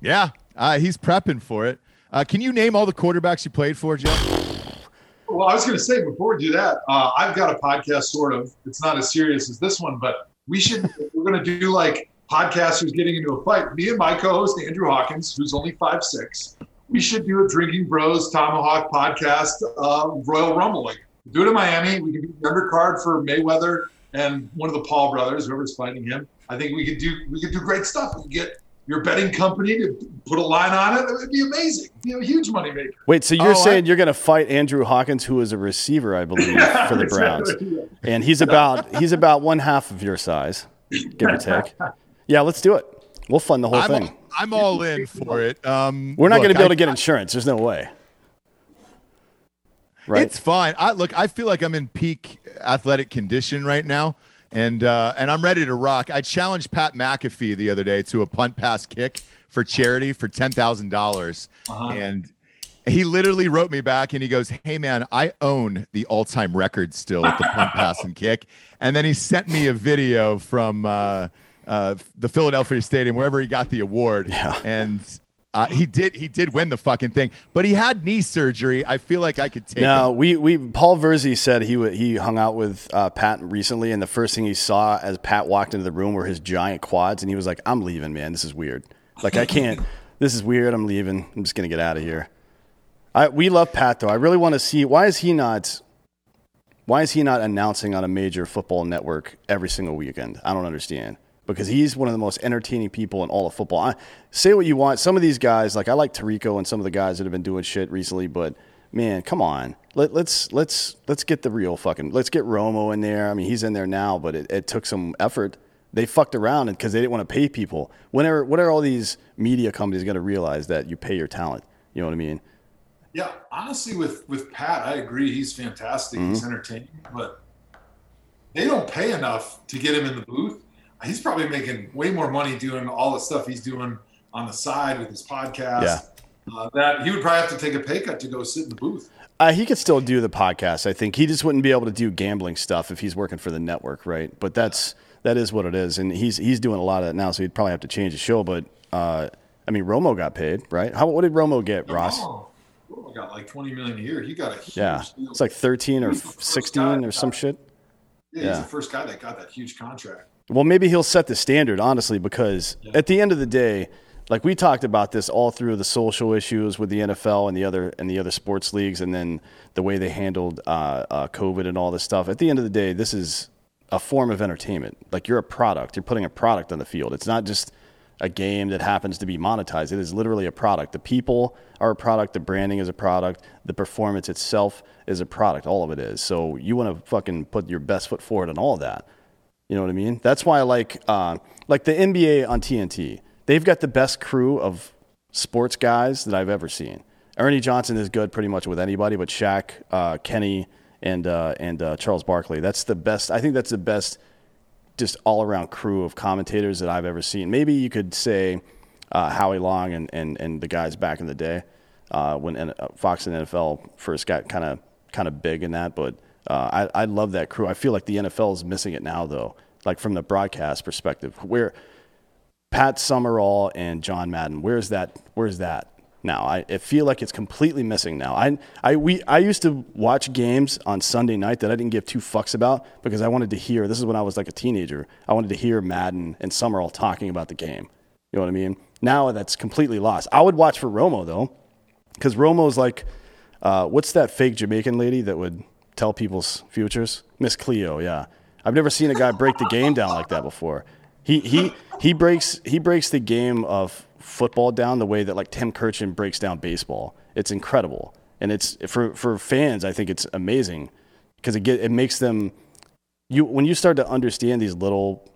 Yeah, uh, he's prepping for it. Uh, can you name all the quarterbacks you played for, Joe? Well, I was going to say before we do that, uh, I've got a podcast, sort of. It's not as serious as this one, but we should. we're going to do like podcasters getting into a fight. Me and my co-host Andrew Hawkins, who's only five six. We should do a Drinking Bros ThomaHawk podcast, uh, Royal Rumble. Like, do it in Miami. We can do the undercard for Mayweather and one of the Paul brothers, whoever's fighting him. I think we could do we could do great stuff. We could get your betting company to put a line on it. It would be amazing. It'd be a huge moneymaker. Wait, so you're Oh, saying I- you're going to fight Andrew Hawkins, who is a receiver, I believe, for the Browns, Yeah. and he's about he's about one half of your size, give or take. Yeah, let's do it. We'll fund the whole I'm, thing. I'm all in for it. Um, We're not going to be able I- to get insurance. There's no way. Right? It's fine. I look. I feel like I'm in peak athletic condition right now, and uh, and I'm ready to rock. I challenged Pat McAfee the other day to a punt pass kick for charity for ten thousand dollars, Uh-huh. and he literally wrote me back and he goes, "Hey man, I own the all-time record still at the punt pass and kick." And then he sent me a video from uh, uh, the Philadelphia Stadium, wherever he got the award, Yeah. and Uh, he did. He did win the fucking thing, but he had knee surgery. I feel like I could take. Now him. we we Paul Verzi said he w- he hung out with uh, Pat recently, and the first thing he saw as Pat walked into the room were his giant quads, and he was like, "I'm leaving, man. This is weird. Like I can't. this is weird. I'm leaving. I'm just gonna get out of here." I we love Pat though. I really want to see why is he not. Why is he not announcing on a major football network every single weekend? I don't understand because he's one of the most entertaining people in all of football. I, say what you want. Some of these guys, like I like Tirico and some of the guys that have been doing shit recently, but man, come on. Let, let's let's let's get the real fucking. Let's get Romo in there. I mean, he's in there now, but it, it took some effort. They fucked around because they didn't want to pay people. When are are all these media companies going to realize that you pay your talent? You know what I mean? Yeah, honestly, with with Pat, I agree. He's fantastic. He's mm-hmm. entertaining, but they don't pay enough to get him in the booth. He's probably making way more money doing all the stuff he's doing on the side with his podcast. Yeah. Uh, that he would probably have to take a pay cut to go sit in the booth. Uh, he could still do the podcast. I think he just wouldn't be able to do gambling stuff if he's working for the network, right? But that's that is what it is, and he's he's doing a lot of it now, so he'd probably have to change the show. But uh, I mean, Romo got paid, right? How what did Romo get, Ross? Oh, Romo got like twenty million a year. He got a huge Yeah, deal. it's like thirteen or He's sixteen or some shit. Yeah, yeah. the first guy that got that huge contract. Well, maybe he'll set the standard, honestly, because at the end of the day, like we talked about this all through the social issues with the NFL and the other and the other sports leagues, and then the way they handled uh, uh, COVID and all this stuff. At the end of the day, this is a form of entertainment. Like you're a product. You're putting a product on the field. It's not just a game that happens to be monetized. It is literally a product. The people are a product. The branding is a product. The performance itself is a product. All of it is. So you want to fucking put your best foot forward on all of that. You know what I mean? That's why I like uh, like the NBA on TNT. They've got the best crew of sports guys that I've ever seen. Ernie Johnson is good pretty much with anybody, but Shaq, uh, Kenny, and uh, and uh, Charles Barkley. That's the best. I think that's the best, just all around crew of commentators that I've ever seen. Maybe you could say uh, Howie Long and, and and the guys back in the day uh, when Fox and NFL first got kind of kind of big in that, but. Uh, I, I love that crew. I feel like the NFL is missing it now, though. Like from the broadcast perspective, where Pat Summerall and John Madden, where's that? Where's that now? I, I feel like it's completely missing now. I, I, we, I used to watch games on Sunday night that I didn't give two fucks about because I wanted to hear. This is when I was like a teenager. I wanted to hear Madden and Summerall talking about the game. You know what I mean? Now that's completely lost. I would watch for Romo though, because Romo's like, uh, what's that fake Jamaican lady that would tell people's futures? Miss Cleo, yeah. I've never seen a guy break the game down like that before. He he he breaks he breaks the game of football down the way that like Tim Kurkjian breaks down baseball. It's incredible, and it's for for fans. I think it's amazing because it get it makes them you when you start to understand these little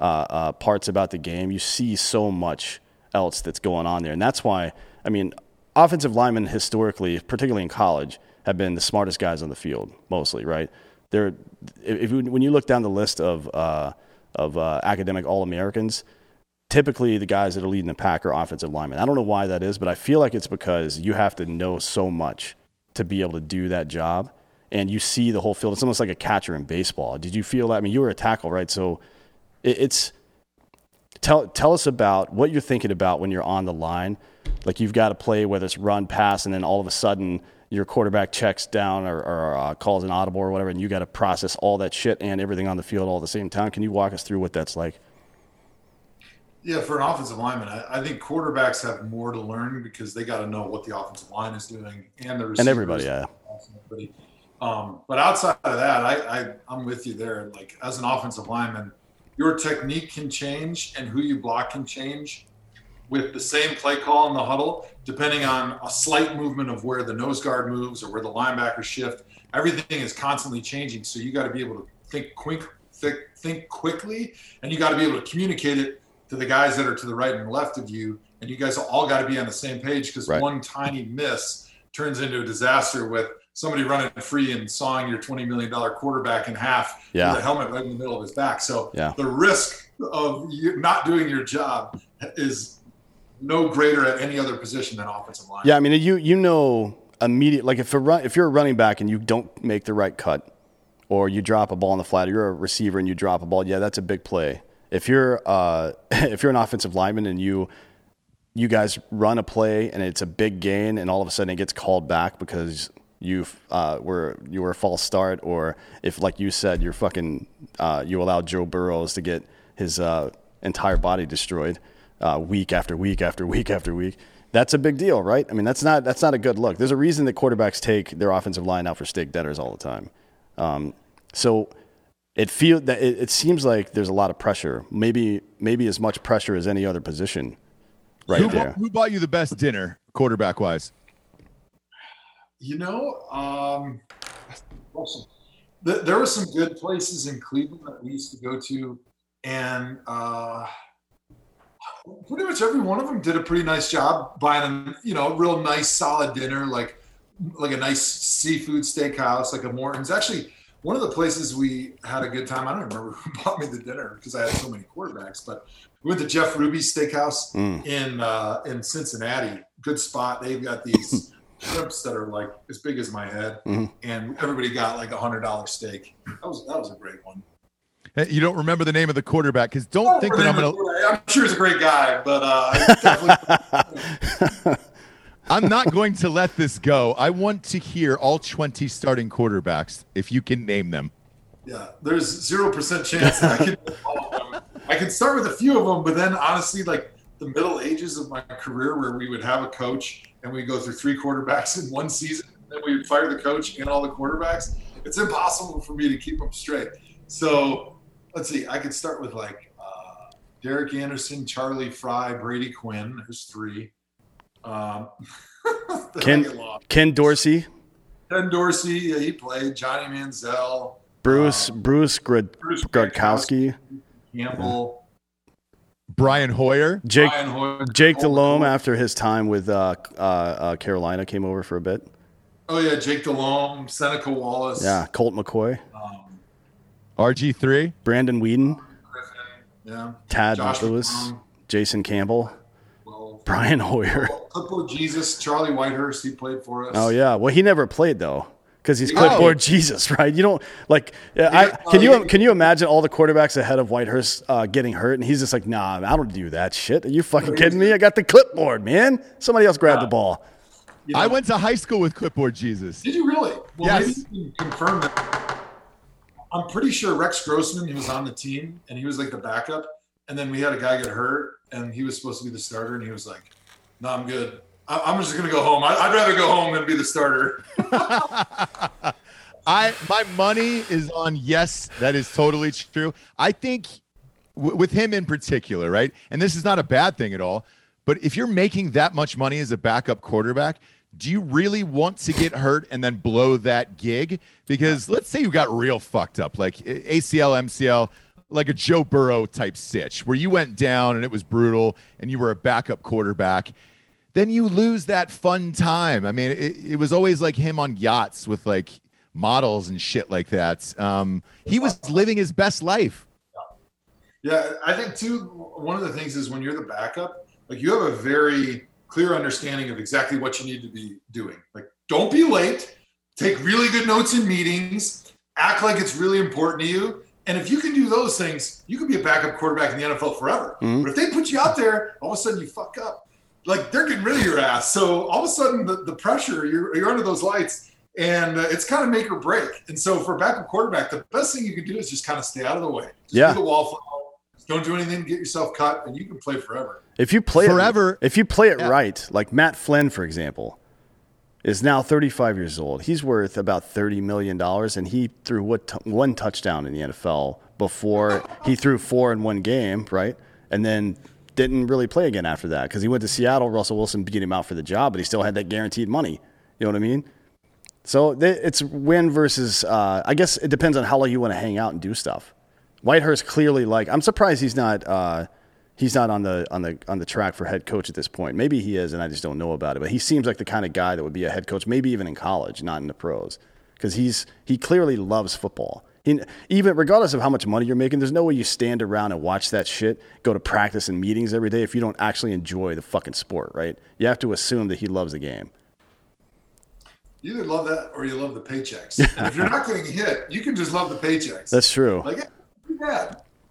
uh, uh, parts about the game, you see so much else that's going on there, and that's why I mean, offensive linemen historically, particularly in college, have been the smartest guys on the field mostly, right? They're if when you look down the list of uh, of uh, academic All Americans, typically the guys that are leading the pack are offensive linemen. I don't know why that is, but I feel like it's because you have to know so much to be able to do that job, and you see the whole field. It's almost like a catcher in baseball. Did you feel that? I mean, you were a tackle, right? So it, it's tell tell us about what you're thinking about when you're on the line. Like you've got to play whether it's run, pass, and then all of a sudden your quarterback checks down or, or uh, calls an audible or whatever, and you got to process all that shit and everything on the field all at the same time. Can you walk us through what that's like? Yeah, for an offensive lineman, I, I think quarterbacks have more to learn because they got to know what the offensive line is doing and the receivers. And everybody, yeah. Everybody. Um, but outside of that, I, I I'm with you there. Like as an offensive lineman, your technique can change and who you block can change with the same play call in the huddle, depending on a slight movement of where the nose guard moves or where the linebackers shift. Everything is constantly changing, so you got to be able to think quick, think, think quickly, and you got to be able to communicate it to the guys that are to the right and left of you, and you guys all got to be on the same page because Right. one tiny miss turns into a disaster with somebody running free and sawing your twenty million dollar quarterback in half Yeah. with a helmet right in the middle of his back. So Yeah. the risk of you not doing your job is no greater at any other position than offensive line. Yeah, I mean, you you know immediate like if a run, if you're a running back and you don't make the right cut, or you drop a ball in the flat, or you're a receiver and you drop a ball, yeah, that's a big play. If you're uh, if you're an offensive lineman and you you guys run a play and it's a big gain, and all of a sudden it gets called back because you uh, were you were a false start, or if like you said, you're fucking uh, you allowed Joe Burrows to get his uh, entire body destroyed uh, week after week after week after week. That's a big deal, right? I mean, that's not that's not a good look. There's a reason that quarterbacks take their offensive line out for steak dinners all the time. Um, so it feel that it, it, seems like there's a lot of pressure. Maybe maybe as much pressure as any other position. Right who, there. Who bought you the best dinner, quarterback wise? You know, um, awesome. there were some good places in Cleveland that we used to go to, and uh, pretty much every one of them did a pretty nice job buying a you know real nice solid dinner like like a nice seafood steakhouse like a Morton's. Actually, one of the places we had a good time. I don't remember who bought me the dinner because I had so many quarterbacks, but we went to Jeff Ruby's Steakhouse mm. in uh, in Cincinnati. Good spot. They've got these shrimps that are like as big as my head, mm-hmm. and everybody got like a hundred dollar steak. That was that was a great one. You don't remember the name of the quarterback because don't, don't think that I'm gonna. I'm sure he's a great guy, but uh, I'm not going to let this go. I want to hear all 20 starting quarterbacks if you can name them. Yeah, there's zero percent chance I can. I can start with a few of them, but then honestly, like the middle ages of my career, where we would have a coach and we go through three quarterbacks in one season, and then we would fire the coach and all the quarterbacks. It's impossible for me to keep them straight. So let's see, I could start with like uh, Derek Anderson, Charlie Frye, Brady Quinn. There's three. Um, Ken, Ken Dorsey. Ken Dorsey, yeah, he played. Johnny Manziel. Bruce um, Bruce, Grud- Bruce Gradkowski. Campbell. Brian Hoyer. Jake Brian Hoyer. Jake Delhomme after his time with uh, uh, uh, Carolina came over for a bit. Oh yeah, Jake Delhomme, Seneca Wallace. Yeah, Colt McCoy. Um, RG3, Brandon Weeden, Griffin, yeah, Tad Josh Lewis, McCown. Jason Campbell, well, Brian Hoyer, Clipboard Jesus, Charlie Whitehurst. He played for us. Oh yeah, well he never played though because he's clipboard oh. Jesus, right? You don't like. Yeah, I, can you can you imagine all the quarterbacks ahead of Whitehurst uh, getting hurt, and he's just like, Nah, I don't do that shit. Are you fucking kidding me? I got the clipboard, man. Somebody else grabbed yeah. the ball. You know, I went to high school with clipboard Jesus. Did you really? Well, yes. confirm that. I'm pretty sure Rex Grossman, was on the team and he was like the backup. And then we had a guy get hurt and he was supposed to be the starter. And he was like, no, I'm good. I- am just to go home. I- would rather go home than be the starter. I my money is on yes, that is totally true. I think w- with him in particular, right? And this is not a bad thing at all. But if you're making that much money as a backup quarterback, do you really want to get hurt and then blow that gig? Because let's say you got real fucked up, like ACL, MCL, like a Joe Burrow type sitch, where you went down and it was brutal and you were a backup quarterback. Then you lose that fun time. I mean, it, it was always like him on yachts with like models and shit like that. Um, he was living his best life. Yeah, I think too. One of the things is when you're the backup, like you have a very clear understanding of exactly what you need to be doing. Like, don't be late. Take really good notes in meetings. Act like it's really important to you. And if you can do those things, you can be a backup quarterback in the NFL forever. Mm-hmm. But if they put you out there, all of a sudden you fuck up. Like they're getting rid of your ass. So all of a sudden the, the pressure, you're, you're under those lights and uh, it's kind of make or break. And so for a backup quarterback, the best thing you can do is just kind of stay out of the way. Just yeah. do the wallflower. Don't do anything to get yourself cut, and you can play forever. If you play forever, it, if you play it yeah. right, like Matt Flynn, for example, is now 35 years old. He's worth about 30 million dollars, and he threw what t- one touchdown in the NFL before he threw four in one game, right? And then didn't really play again after that because he went to Seattle. Russell Wilson beat him out for the job, but he still had that guaranteed money. You know what I mean? So it's win versus. Uh, I guess it depends on how long you want to hang out and do stuff. Whitehurst clearly like. I'm surprised he's not. Uh, he's not on the on the on the track for head coach at this point. Maybe he is, and I just don't know about it. But he seems like the kind of guy that would be a head coach, maybe even in college, not in the pros, because he's he clearly loves football. He, even regardless of how much money you're making, there's no way you stand around and watch that shit, go to practice and meetings every day if you don't actually enjoy the fucking sport, right? You have to assume that he loves the game. You either love that or you love the paychecks. if you're not getting hit, you can just love the paychecks. That's true. Like,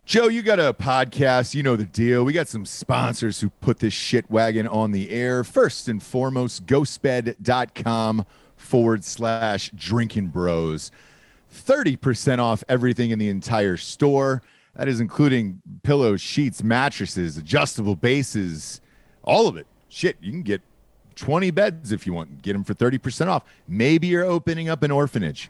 Joe, you got a podcast. You know the deal. We got some sponsors who put this shit wagon on the air. First and foremost, ghostbed.com forward slash drinking bros. 30% off everything in the entire store. That is including pillows, sheets, mattresses, adjustable bases, all of it. Shit, you can get 20 beds if you want. Get them for 30% off. Maybe you're opening up an orphanage.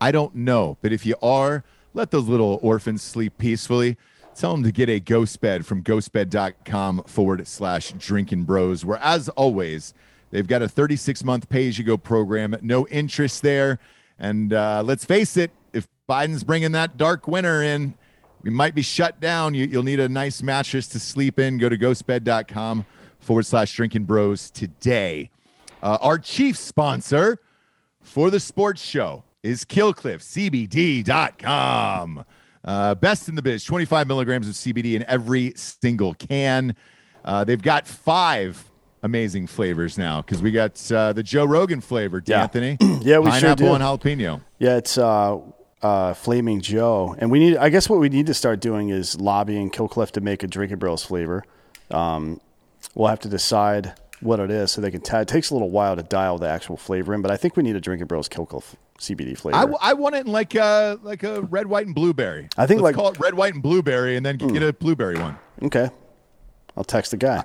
I don't know. But if you are, let those little orphans sleep peacefully. Tell them to get a ghost bed from ghostbed.com forward slash drinking bros, where, as always, they've got a 36 month pay as you go program, no interest there. And uh, let's face it, if Biden's bringing that dark winter in, we might be shut down. You, will need a nice mattress to sleep in. Go to ghostbed.com forward slash drinking bros today. Uh, our chief sponsor for the sports show is killcliffcbd.com. Uh, best in the biz, 25 milligrams of CBD in every single can. Uh, they've got five amazing flavors now because we got uh, the Joe Rogan flavor, Yeah. Anthony. Yeah, we sure Pineapple do. and jalapeno. Yeah, it's uh, uh, Flaming Joe, and we need. I guess what we need to start doing is lobbying Killcliff to make a Drinking Bros flavor. Um, we'll have to decide what it is so they can. ta- it takes a little while to dial the actual flavor in, but I think we need a Drinking Bros Killcliff CBD flavor. I, w- I want it in like a like a red, white, and blueberry. I think Let's like- call it red, white, and blueberry, and then get a blueberry one. okay, I'll text the guy.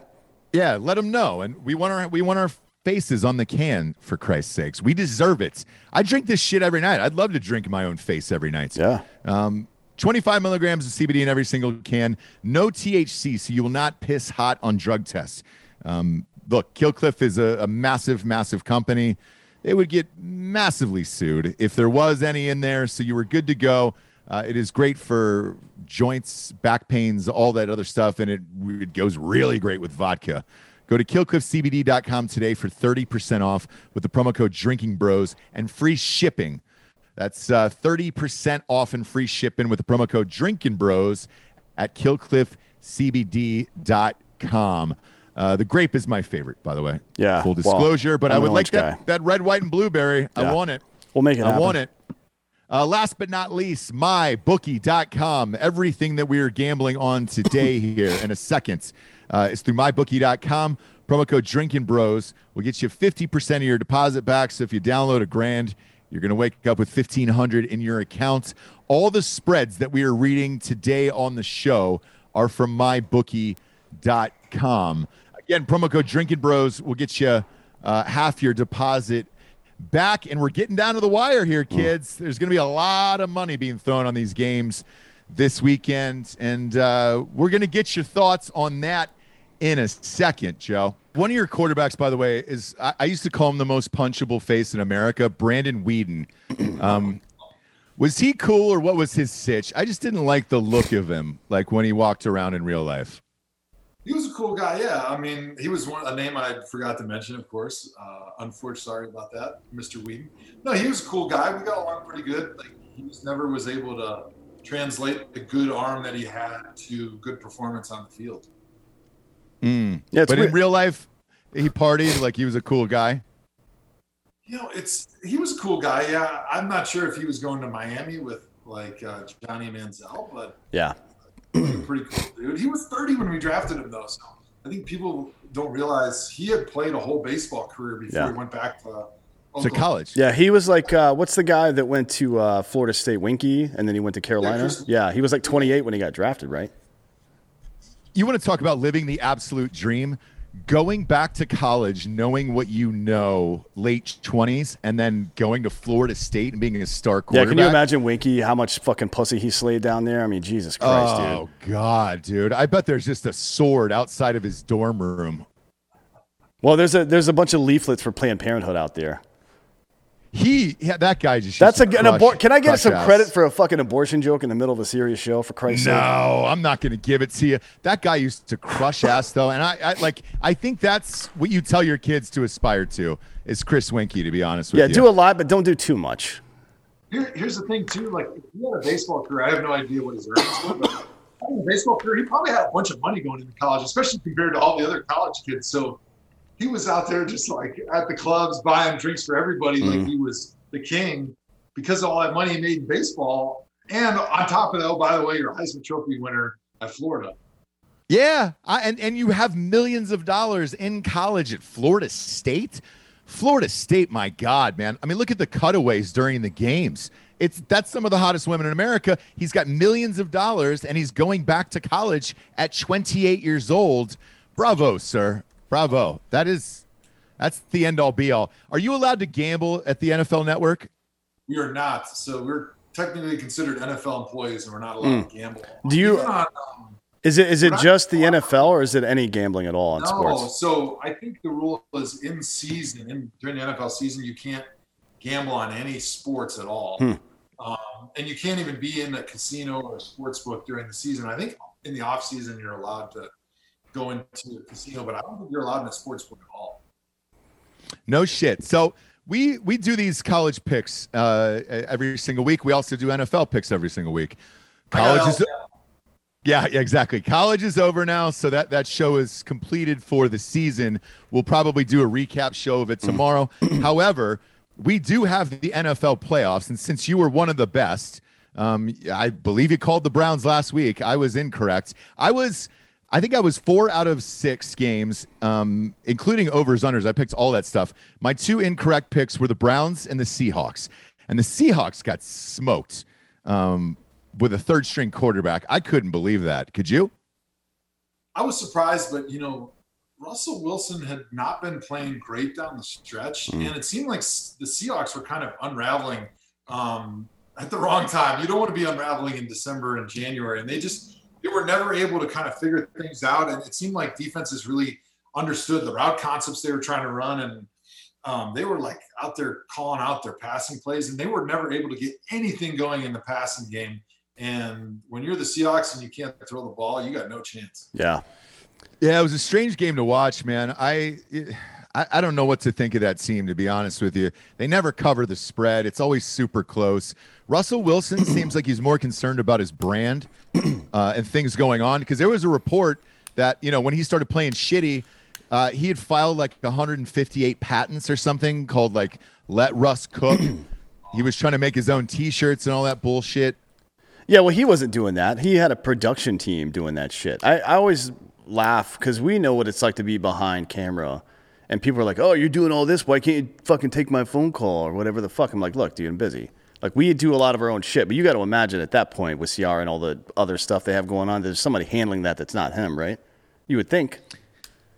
Yeah, let them know. And we want our we want our faces on the can for Christ's sakes. We deserve it. I drink this shit every night. I'd love to drink my own face every night. Yeah. Um, 25 milligrams of CBD in every single can. No THC, so you will not piss hot on drug tests. Um, look, Killcliff is a, a massive, massive company. They would get massively sued if there was any in there. So you were good to go. Uh, it is great for joints, back pains, all that other stuff, and it, it goes really great with vodka. Go to killcliffcbd.com today for 30% off with the promo code Drinking Bros and free shipping. That's uh, 30% off and free shipping with the promo code Drinking Bros at killcliffcbd.com. Uh, the grape is my favorite, by the way. Yeah, Full well, disclosure, but I'm I would like that, guy. that red, white, and blueberry. I want it. We'll make it I happen. want it. Uh, last but not least, mybookie.com. Everything that we are gambling on today here in a second uh, is through mybookie.com. Promo code Drinking Bros will get you 50% of your deposit back. So if you download a grand, you're going to wake up with 1500 in your account. All the spreads that we are reading today on the show are from mybookie.com. Again, promo code Drinking Bros will get you uh, half your deposit back. And we're getting down to the wire here kids. There's going to be a lot of money being thrown on these games this weekend. And uh, we're going to get your thoughts on that in a second joe. One of your quarterbacks by the way is i, I used to call him the most punchable face in america Brandon Weeden. Um, was he cool or what was his sitch? I just didn't like the look of him like when he walked around in real life He was a cool guy, yeah. I mean, he was one a name I forgot to mention, of course. Uh, unfortunately, sorry about that, Mr. Weeden. No, he was a cool guy. We got along pretty good. Like he just never was able to translate the good arm that he had to good performance on the field. Mm. Yeah, it's but in real life he partied like he was a cool guy You know, it's he was a cool guy. Yeah, I'm not sure if he was going to Miami with like uh, Johnny Manziel, but Yeah, he's a pretty cool dude. He was 30 when we drafted him, though. So I think people don't realize he had played a whole baseball career before Yeah. he went back to to college yeah. He was like, uh, what's the guy that went to uh, Florida State? Weinke, and then he went to Carolina. Chris- Yeah, he was like 28 when he got drafted, right? you want to talk about living the absolute dream going back to college knowing what you know late 20s and then going to florida state and being a star quarterback. Yeah, can you imagine Weinke how much fucking pussy he slayed down there? I mean, Jesus Christ, oh dude. god dude i bet there's just a sword outside of his dorm room Well, there's a there's a bunch of leaflets for Planned Parenthood out there. He yeah, that guy just That's a used to an crush- abor- Can I get some ass. credit for a fucking abortion joke in the middle of a serious show? For Christ's sake. no, I'm not going to give it to you. That guy used to crush ass though, and I, I like. I think that's what you tell your kids to aspire to is Chris Weinke. To be honest with Yeah, you, Yeah, do a lot, but don't do too much. Here, here's the thing, too. Like, if he had a baseball career, I have no idea what his earnings were, but having a baseball career, he probably had a bunch of money going into college, especially compared to all the other college kids. So he was out there just like at the clubs buying drinks for everybody, like mm. he was the king. Because of all that money he made in baseball, And on top of that, oh, by the way, your Heisman Trophy winner at Florida. Yeah, I, and and you have millions of dollars in college at Florida State. Florida State, my God, man! I mean, look at the cutaways during the games. It's that's some of the hottest women in America. He's got millions of dollars, and he's going back to college at 28 years old. Bravo, sir! Bravo. That is that's the end all be all. Are you allowed to gamble at the NFL Network? We are not. So we're technically considered NFL employees, and we're not allowed Mm. to gamble. Do you- Even on, um, Is it is it just the NFL or is it any gambling at all in no, sports? so I think the rule is in season, in during the NFL season, you can't gamble on any sports at all, Hmm. um, and you can't even be in a casino or a sports book during the season. I think in the off season you're allowed to go into a casino, but I don't think you're allowed in a sports book at all. No shit. So we we do these college picks uh, every single week. We also do NFL picks every single week. College is yeah, yeah, exactly. College is over now, so that that show is completed for the season. We'll probably do a recap show of it tomorrow. However, we do have the NFL playoffs, and since you were one of the best, um, I believe you called the Browns last week. I was incorrect. I was. I think I was four out of six games, um, including overs, unders. I picked all that stuff. My two incorrect picks were the Browns and the Seahawks, and the Seahawks got smoked um, with a third string quarterback. I couldn't believe that. Could you? I was surprised, but you know, Russell Wilson had not been playing great down the stretch, Mm. and it seemed like the Seahawks were kind of unraveling um, at the wrong time. You don't want to be unraveling in December and January, and they just they were never able to kind of figure things out. And it seemed like defenses really understood the route concepts they were trying to run, and um, they were like out there calling out their passing plays, and they were never able to get anything going in the passing game. And when you're the Seahawks and you can't throw the ball, you got no chance. Yeah. Yeah, it was a strange game to watch, man. I, I I don't know what to think of that team, to be honest with you. They never cover the spread. It's always super close. Russell Wilson seems like he's more concerned about his brand uh, and things going on because there was a report that you know when he started playing shitty, uh, he had filed like 158 patents or something called like "Let Russ Cook." he was trying to make his own T-shirts and all that bullshit. Yeah, well, he wasn't doing that. He had a production team doing that shit. I, I always laugh because we know what it's like to be behind camera. And people are like, oh, you're doing all this. Why can't you fucking take my phone call or whatever the fuck? I'm like, look, dude, I'm busy. Like, we do a lot of our own shit. But you got to imagine at that point with CR and all the other stuff they have going on, there's somebody handling that that's not him, right? You would think.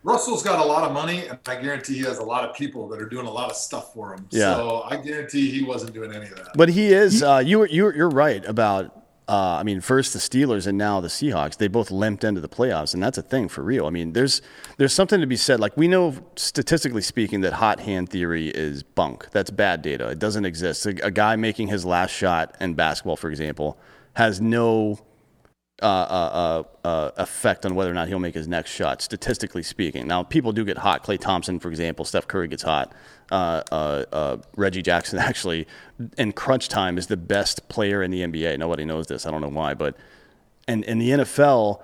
Russell's got a lot of money, and I guarantee he has a lot of people that are doing a lot of stuff for him. Yeah. So I guarantee he wasn't doing any of that. But he is. Uh, you you're, you're right about. Uh, I mean, first the Steelers and now the Seahawks. They both limped into the playoffs, and that's a thing for real. I mean, there's there's something to be said. Like we know statistically speaking that hot hand theory is bunk. That's bad data. It doesn't exist. A, a guy making his last shot in basketball, for example, has no uh, uh, uh, uh, effect on whether or not he'll make his next shot, statistically speaking. Now, people do get hot. Klay Thompson, for example, Steph Curry gets hot. Uh, uh, uh, Reggie Jackson, actually, in crunch time, is the best player in the NBA. Nobody knows this. I don't know why, but and in the NFL,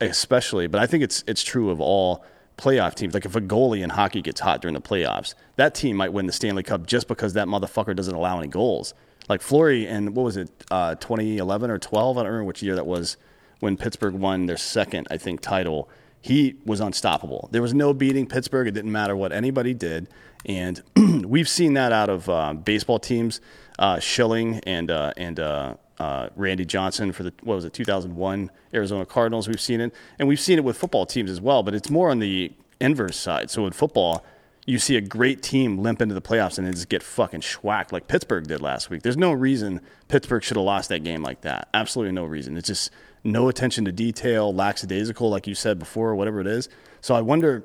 especially, but I think it's it's true of all playoff teams. Like if a goalie in hockey gets hot during the playoffs, that team might win the Stanley Cup just because that motherfucker doesn't allow any goals. Like Fleury and what was it, uh, 2011 or 12? I don't remember which year that was when Pittsburgh won their second, I think, title. He was unstoppable. There was no beating Pittsburgh. It didn't matter what anybody did. And we've seen that out of uh, baseball teams, uh, Schilling and uh, and uh, uh, Randy Johnson for the what was it 2001 Arizona Cardinals. We've seen it, and we've seen it with football teams as well. But it's more on the inverse side. So in football, you see a great team limp into the playoffs and then just get fucking schwacked like Pittsburgh did last week. There's no reason Pittsburgh should have lost that game like that. Absolutely no reason. It's just no attention to detail, lackadaisical, like you said before, whatever it is. So I wonder,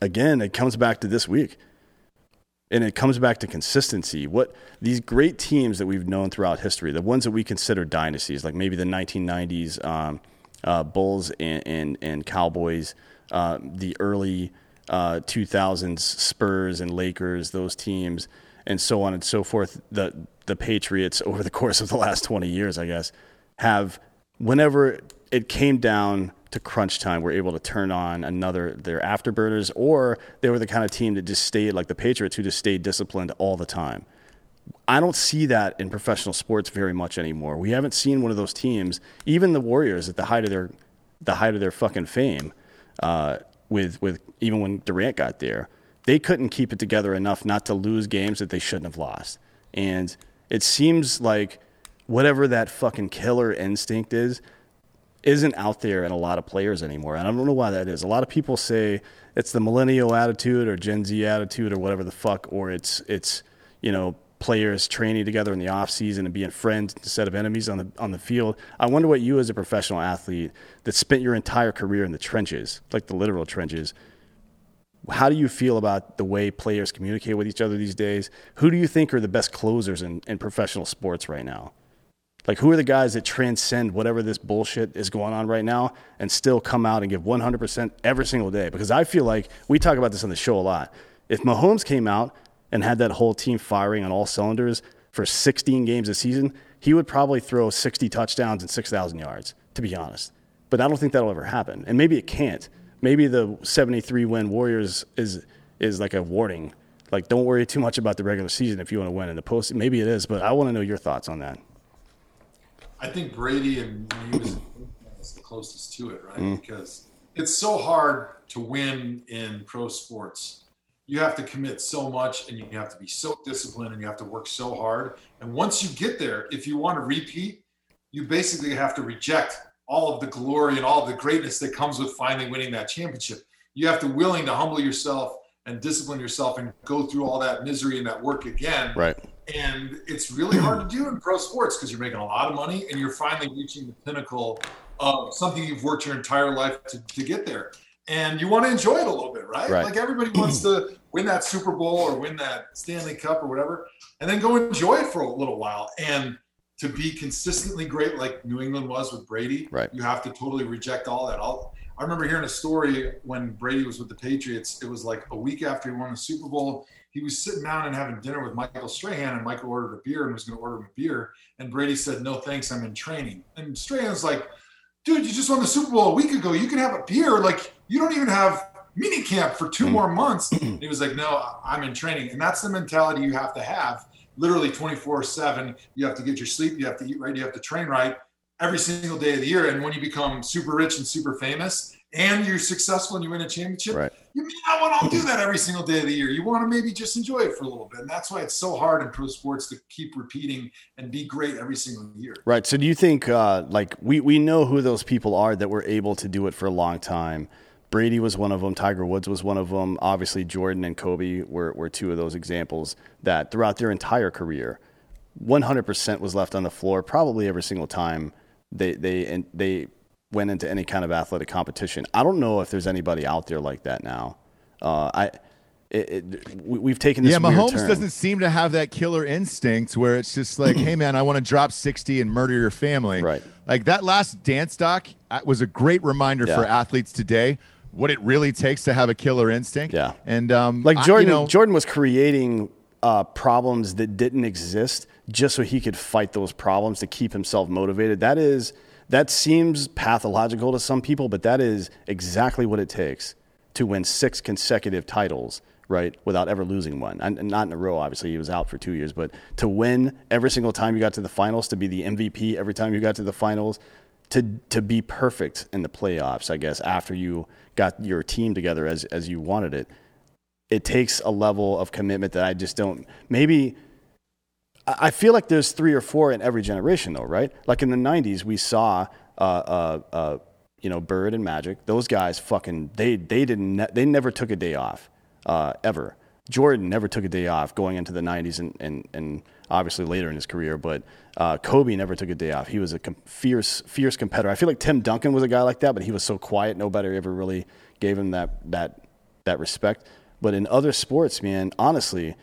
again, it comes back to this week. And it comes back to consistency. What these great teams that we've known throughout history, the ones that we consider dynasties, like maybe the 1990s um, uh, Bulls and, and, and Cowboys, uh, the early uh, 2000s Spurs and Lakers, those teams, and so on and so forth. The the Patriots over the course of the last 20 years, I guess, have whenever it came down to crunch time, were able to turn on another their afterburners, or they were the kind of team that just stayed like the Patriots, who just stayed disciplined all the time. I don't see that in professional sports very much anymore. We haven't seen one of those teams, even the Warriors at the height of their the height of their fucking fame, uh, with with even when Durant got there, they couldn't keep it together enough not to lose games that they shouldn't have lost. And it seems like whatever that fucking killer instinct is, isn't out there in a lot of players anymore. And I don't know why that is. A lot of people say it's the millennial attitude or Gen Z attitude or whatever the fuck, or it's it's you know players training together in the off season and being friends instead of enemies on the on the field. I wonder what you as a professional athlete that spent your entire career in the trenches, like the literal trenches. How do you feel about the way players communicate with each other these days? Who do you think are the best closers in, in professional sports right now? Like, who are the guys that transcend whatever this bullshit is going on right now and still come out and give 100% every single day? Because I feel like we talk about this on the show a lot. If Mahomes came out and had that whole team firing on all cylinders for 16 games a season, he would probably throw 60 touchdowns and 6,000 yards, to be honest. But I don't think that'll ever happen. And maybe it can't. Maybe the 73 win Warriors is, is like a warning. Like, don't worry too much about the regular season if you want to win in the post. Maybe it is, but I want to know your thoughts on that. I think Brady and he was the closest to it, right? Mm. Because it's so hard to win in pro sports. You have to commit so much and you have to be so disciplined and you have to work so hard. And once you get there, if you want to repeat, you basically have to reject all of the glory and all of the greatness that comes with finally winning that championship. You have to willing to humble yourself and discipline yourself and go through all that misery and that work again. Right and it's really hard to do in pro sports because you're making a lot of money and you're finally reaching the pinnacle of something you've worked your entire life to, to get there and you want to enjoy it a little bit right? right. like everybody wants to win that super bowl or win that stanley cup or whatever and then go enjoy it for a little while and to be consistently great like new england was with brady right. you have to totally reject all that I'll, i remember hearing a story when brady was with the patriots it was like a week after he won the super bowl he was sitting down and having dinner with Michael Strahan, and Michael ordered a beer and was going to order him a beer. And Brady said, "No, thanks, I'm in training." And Strahan's like, "Dude, you just won the Super Bowl a week ago. You can have a beer. Like, you don't even have mini camp for two more months." And he was like, "No, I'm in training." And that's the mentality you have to have. Literally 24 seven. You have to get your sleep. You have to eat right. You have to train right every single day of the year. And when you become super rich and super famous, and you're successful and you win a championship, right. you may not want to do that every single day of the year. You want to maybe just enjoy it for a little bit. And that's why it's so hard in pro sports to keep repeating and be great every single year. Right. So do you think uh, like we, we know who those people are that were able to do it for a long time? Brady was one of them. Tiger Woods was one of them. Obviously, Jordan and Kobe were, were two of those examples that throughout their entire career, 100% was left on the floor probably every single time they, they, they went into any kind of athletic competition. I don't know if there's anybody out there like that now. Uh, I. It, it, we've taken this. Yeah, Mahomes doesn't seem to have that killer instinct where it's just like, "Hey, man, I want to drop sixty and murder your family." Right. Like that last dance doc uh, was a great reminder Yeah. for athletes today what it really takes to have a killer instinct. Yeah. And um, Like I- you Jordan, know, Jordan was creating uh, problems that didn't exist just so he could fight those problems to keep himself motivated. That is that seems pathological to some people, but that is exactly what it takes to win six consecutive titles, right, without ever losing one. And and not in a row, obviously, he was out for two years, but to win every single time you got to the finals, to be the MVP every time you got to the finals, to to be perfect in the playoffs, I guess, after you got your team together as as you wanted it it takes a level of commitment that I just don't. Maybe I feel like there's three or four in every generation, though, right? Like in the '90s, we saw, uh, uh, uh, you know, Bird and Magic. Those guys, fucking, they they didn't, ne- they never took a day off, uh, ever. Jordan never took a day off going into the '90s and and, and obviously later in his career, but uh, Kobe never took a day off. He was a com- fierce fierce competitor. I feel like Tim Duncan was a guy like that, but he was so quiet. Nobody ever really gave him that that that respect. But in other sports, man, honestly,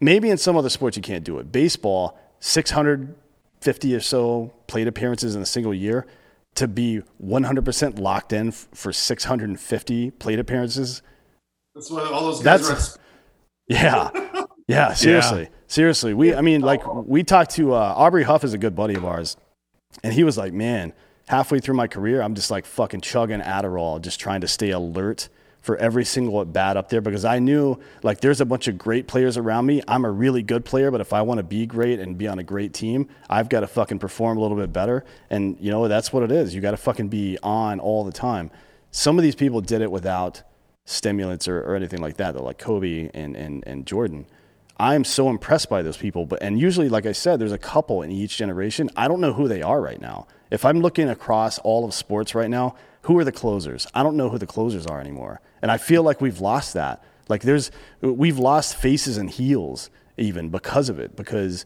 maybe in some other sports you can't do it. Baseball, 650 or so plate appearances in a single year. To be 100% locked in f- for 650 plate appearances, That's why all those guys That's- are yeah, yeah, seriously, seriously. We, I mean, like we talked to uh, Aubrey Huff is a good buddy of ours, and he was like, "Man, halfway through my career, I'm just like fucking chugging Adderall, just trying to stay alert for every single at bat up there because I knew like there's a bunch of great players around me. I'm a really good player, but if I want to be great and be on a great team, I've got to fucking perform a little bit better. And you know, that's what it is. You got to fucking be on all the time. Some of these people did it without stimulants or, or anything like that, though, like Kobe and, and, and Jordan. I'm so impressed by those people. But and usually, like I said, there's a couple in each generation. I don't know who they are right now. If I'm looking across all of sports right now, who are the closers? I don't know who the closers are anymore. And I feel like we've lost that. Like there's we've lost faces and heels even because of it. Because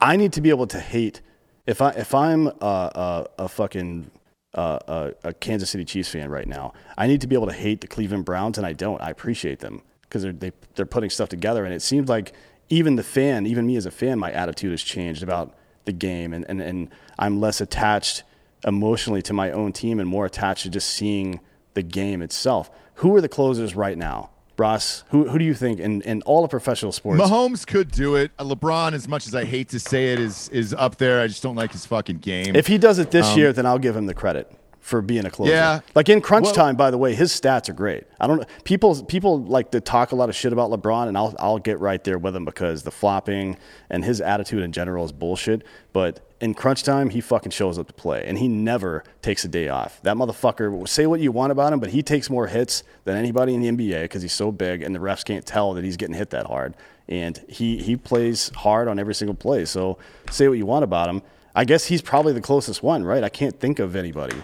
I need to be able to hate if I if I'm a, a, a fucking uh, a, a Kansas City Chiefs fan right now. I need to be able to hate the Cleveland Browns, and I don't. I appreciate them because they're they, they're putting stuff together, and it seems like even the fan, even me as a fan, my attitude has changed about the game, and and, and I'm less attached emotionally to my own team and more attached to just seeing the game itself. Who are the closers right now? Ross, who, who do you think in, in all of professional sports? Mahomes could do it. Uh, LeBron, as much as I hate to say it, is is up there. I just don't like his fucking game. If he does it this um, year, then I'll give him the credit for being a closer. Yeah. Like in crunch well, time, by the way, his stats are great. I don't people people like to talk a lot of shit about LeBron and I'll I'll get right there with him because the flopping and his attitude in general is bullshit. But in crunch time, he fucking shows up to play and he never takes a day off. That motherfucker, say what you want about him, but he takes more hits than anybody in the NBA because he's so big and the refs can't tell that he's getting hit that hard. And he, he plays hard on every single play. So say what you want about him. I guess he's probably the closest one, right? I can't think of anybody.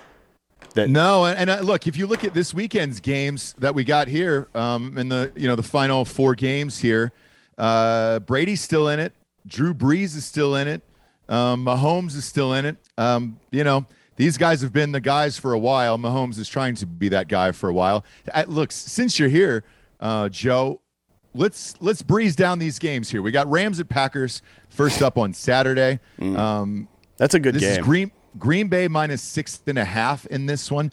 That no, and, and uh, look, if you look at this weekend's games that we got here, um, in the you know the final four games here, uh, Brady's still in it, Drew Brees is still in it, um, Mahomes is still in it. Um, you know, these guys have been the guys for a while. Mahomes is trying to be that guy for a while. I, look, since you're here, uh, Joe, let's let's breeze down these games here. We got Rams at Packers first up on Saturday. Mm. Um, That's a good this game. Is Green Green Bay minus six and a half in this one.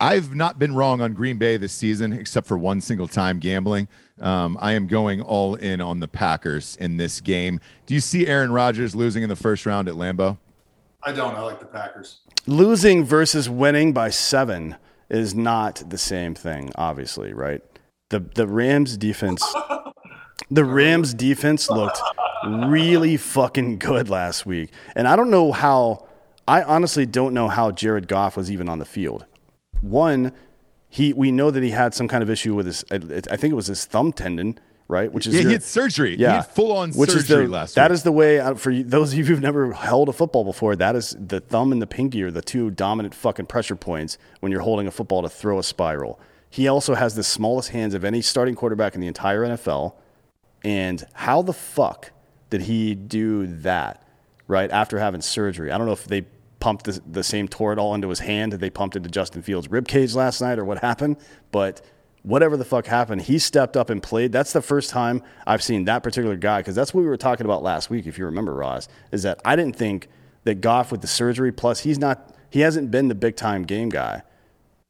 I've not been wrong on Green Bay this season, except for one single time gambling. Um, I am going all in on the Packers in this game. Do you see Aaron Rodgers losing in the first round at Lambeau? I don't. I like the Packers. Losing versus winning by seven is not the same thing, obviously, right? The the Rams defense the Rams defense looked really fucking good last week. And I don't know how I honestly don't know how Jared Goff was even on the field. One, he we know that he had some kind of issue with his. I think it was his thumb tendon, right? Which is yeah, your, he had surgery. Yeah, full on surgery is the, last. That week. is the way uh, for those of you who've never held a football before. That is the thumb and the pinky are the two dominant fucking pressure points when you're holding a football to throw a spiral. He also has the smallest hands of any starting quarterback in the entire NFL. And how the fuck did he do that? Right after having surgery, I don't know if they pumped the, the same Toradol into his hand that they pumped into Justin Fields' rib cage last night or what happened. But whatever the fuck happened, he stepped up and played. That's the first time I've seen that particular guy because that's what we were talking about last week, if you remember, Ross, is that I didn't think that Goff with the surgery, plus he's not, he hasn't been the big time game guy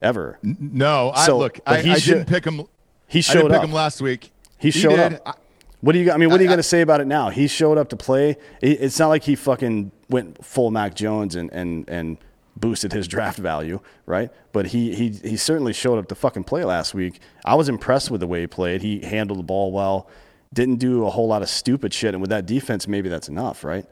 ever. No, I, so, look, I, I didn't pick him. He showed I didn't pick up. him last week. He, he showed did. up. What do you? I mean, what are you going to say about it now? He showed up to play. It's not like he fucking went full Mac Jones and and and boosted his draft value, right? But he he he certainly showed up to fucking play last week. I was impressed with the way he played. He handled the ball well. Didn't do a whole lot of stupid shit. And with that defense, maybe that's enough, right?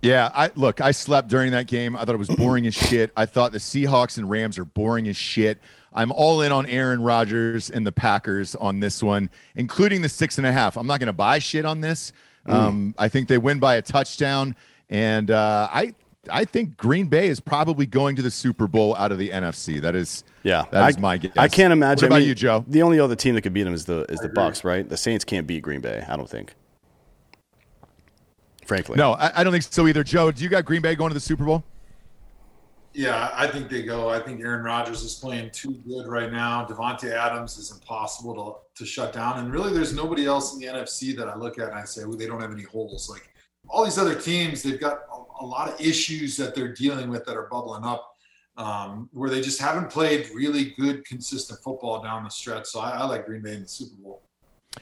Yeah, I look, I slept during that game. I thought it was boring as shit. I thought the Seahawks and Rams are boring as shit. I'm all in on Aaron Rodgers and the Packers on this one, including the six and a half. I'm not going to buy shit on this. Mm. Um, I think they win by a touchdown, and uh, I I think Green Bay is probably going to the Super Bowl out of the NFC. That is yeah, that is I, my guess. I can't imagine. What about I mean, you, Joe? The only other team that could beat them is the is the Bucks, right? The Saints can't beat Green Bay. I don't think. Frankly, no, I, I don't think so either. Joe, do you got Green Bay going to the Super Bowl? Yeah, I think they go. I think Aaron Rodgers is playing too good right now. Davante Adams is impossible to, to shut down. And really, there's nobody else in the NFC that I look at and I say, well, they don't have any holes. Like all these other teams, they've got a, a lot of issues that they're dealing with that are bubbling up, um, where they just haven't played really good, consistent football down the stretch. So I, I like Green Bay in the Super Bowl.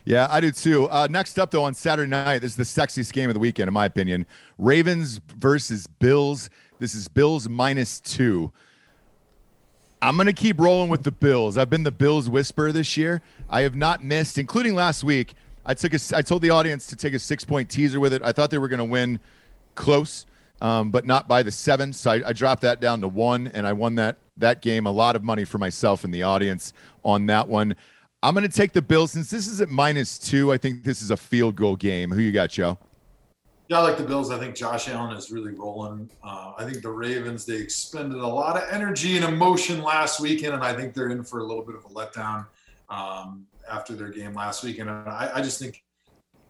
Yeah, I do too. Uh, next up, though, on Saturday night, this is the sexiest game of the weekend, in my opinion. Ravens versus Bills. This is Bills minus two. I'm going to keep rolling with the Bills. I've been the Bills whisperer this year. I have not missed, including last week. I took a, I told the audience to take a six point teaser with it. I thought they were going to win close, um, but not by the seven. So I, I dropped that down to one, and I won that that game. A lot of money for myself and the audience on that one. I'm going to take the Bills since this is at minus two. I think this is a field goal game. Who you got, Joe? Yeah, I like the Bills. I think Josh Allen is really rolling. Uh, I think the Ravens, they expended a lot of energy and emotion last weekend, and I think they're in for a little bit of a letdown um, after their game last week, And I, I just think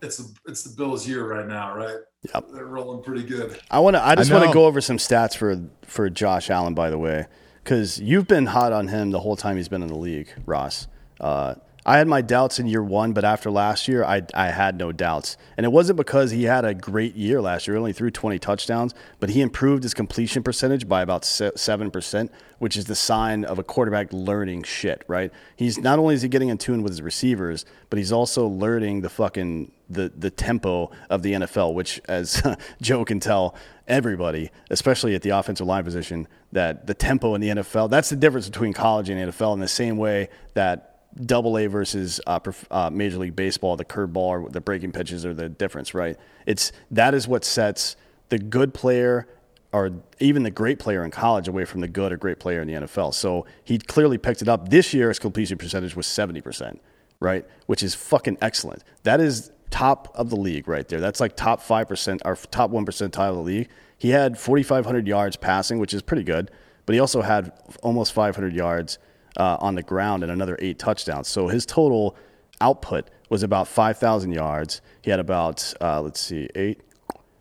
it's the, it's the Bills' year right now, right? Yep. They're rolling pretty good. I want to. I just want to go over some stats for for Josh Allen, by the way, because you've been hot on him the whole time he's been in the league, Ross. Uh, I had my doubts in year one, but after last year, I I had no doubts, and it wasn't because he had a great year last year. Only threw twenty touchdowns, but he improved his completion percentage by about seven percent, which is the sign of a quarterback learning shit. Right? He's not only is he getting in tune with his receivers, but he's also learning the fucking the the tempo of the NFL, which, as Joe can tell everybody, especially at the offensive line position, that the tempo in the NFL that's the difference between college and NFL. In the same way that Double A versus uh, uh, Major League Baseball, the curveball or the breaking pitches are the difference, right? It's that is what sets the good player or even the great player in college away from the good or great player in the NFL. So he clearly picked it up. This year, his completion percentage was 70%, right? Which is fucking excellent. That is top of the league right there. That's like top 5% or top 1 percentile of the league. He had 4,500 yards passing, which is pretty good, but he also had almost 500 yards uh, on the ground and another eight touchdowns. So his total output was about 5,000 yards. He had about, uh, let's see, eight,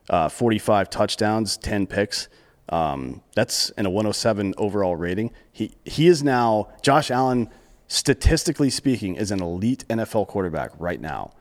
uh, 45 touchdowns, 10 picks. Um, that's in a 107 overall rating. He he is now Josh Allen, statistically speaking, is an elite NFL quarterback right now.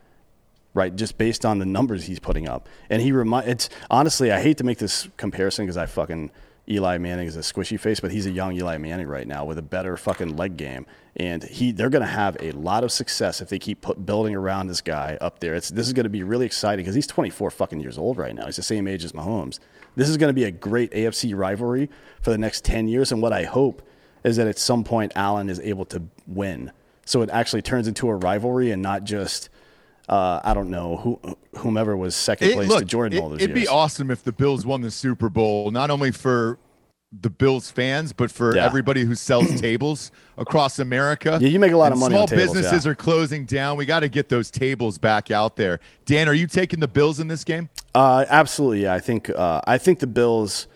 Right, just based on the numbers he's putting up, and he remind. It's honestly, I hate to make this comparison because I fucking Eli Manning is a squishy face, but he's a young Eli Manning right now with a better fucking leg game, and he they're going to have a lot of success if they keep put, building around this guy up there. It's this is going to be really exciting because he's 24 fucking years old right now. He's the same age as Mahomes. This is going to be a great AFC rivalry for the next 10 years, and what I hope is that at some point Allen is able to win, so it actually turns into a rivalry and not just. Uh, I don't know who, whomever was second It- place look, to Jordan it, all those years. it'd years. be awesome if the Bills won the Super Bowl, not only for the Bills fans, but for Yeah. everybody who sells tables across America. Yeah, you make a lot of money Small tables, businesses yeah. are closing down. We got to get those tables back out there. Dan, are you taking the Bills in this game? Uh, absolutely. Yeah. I think uh, I think the Bills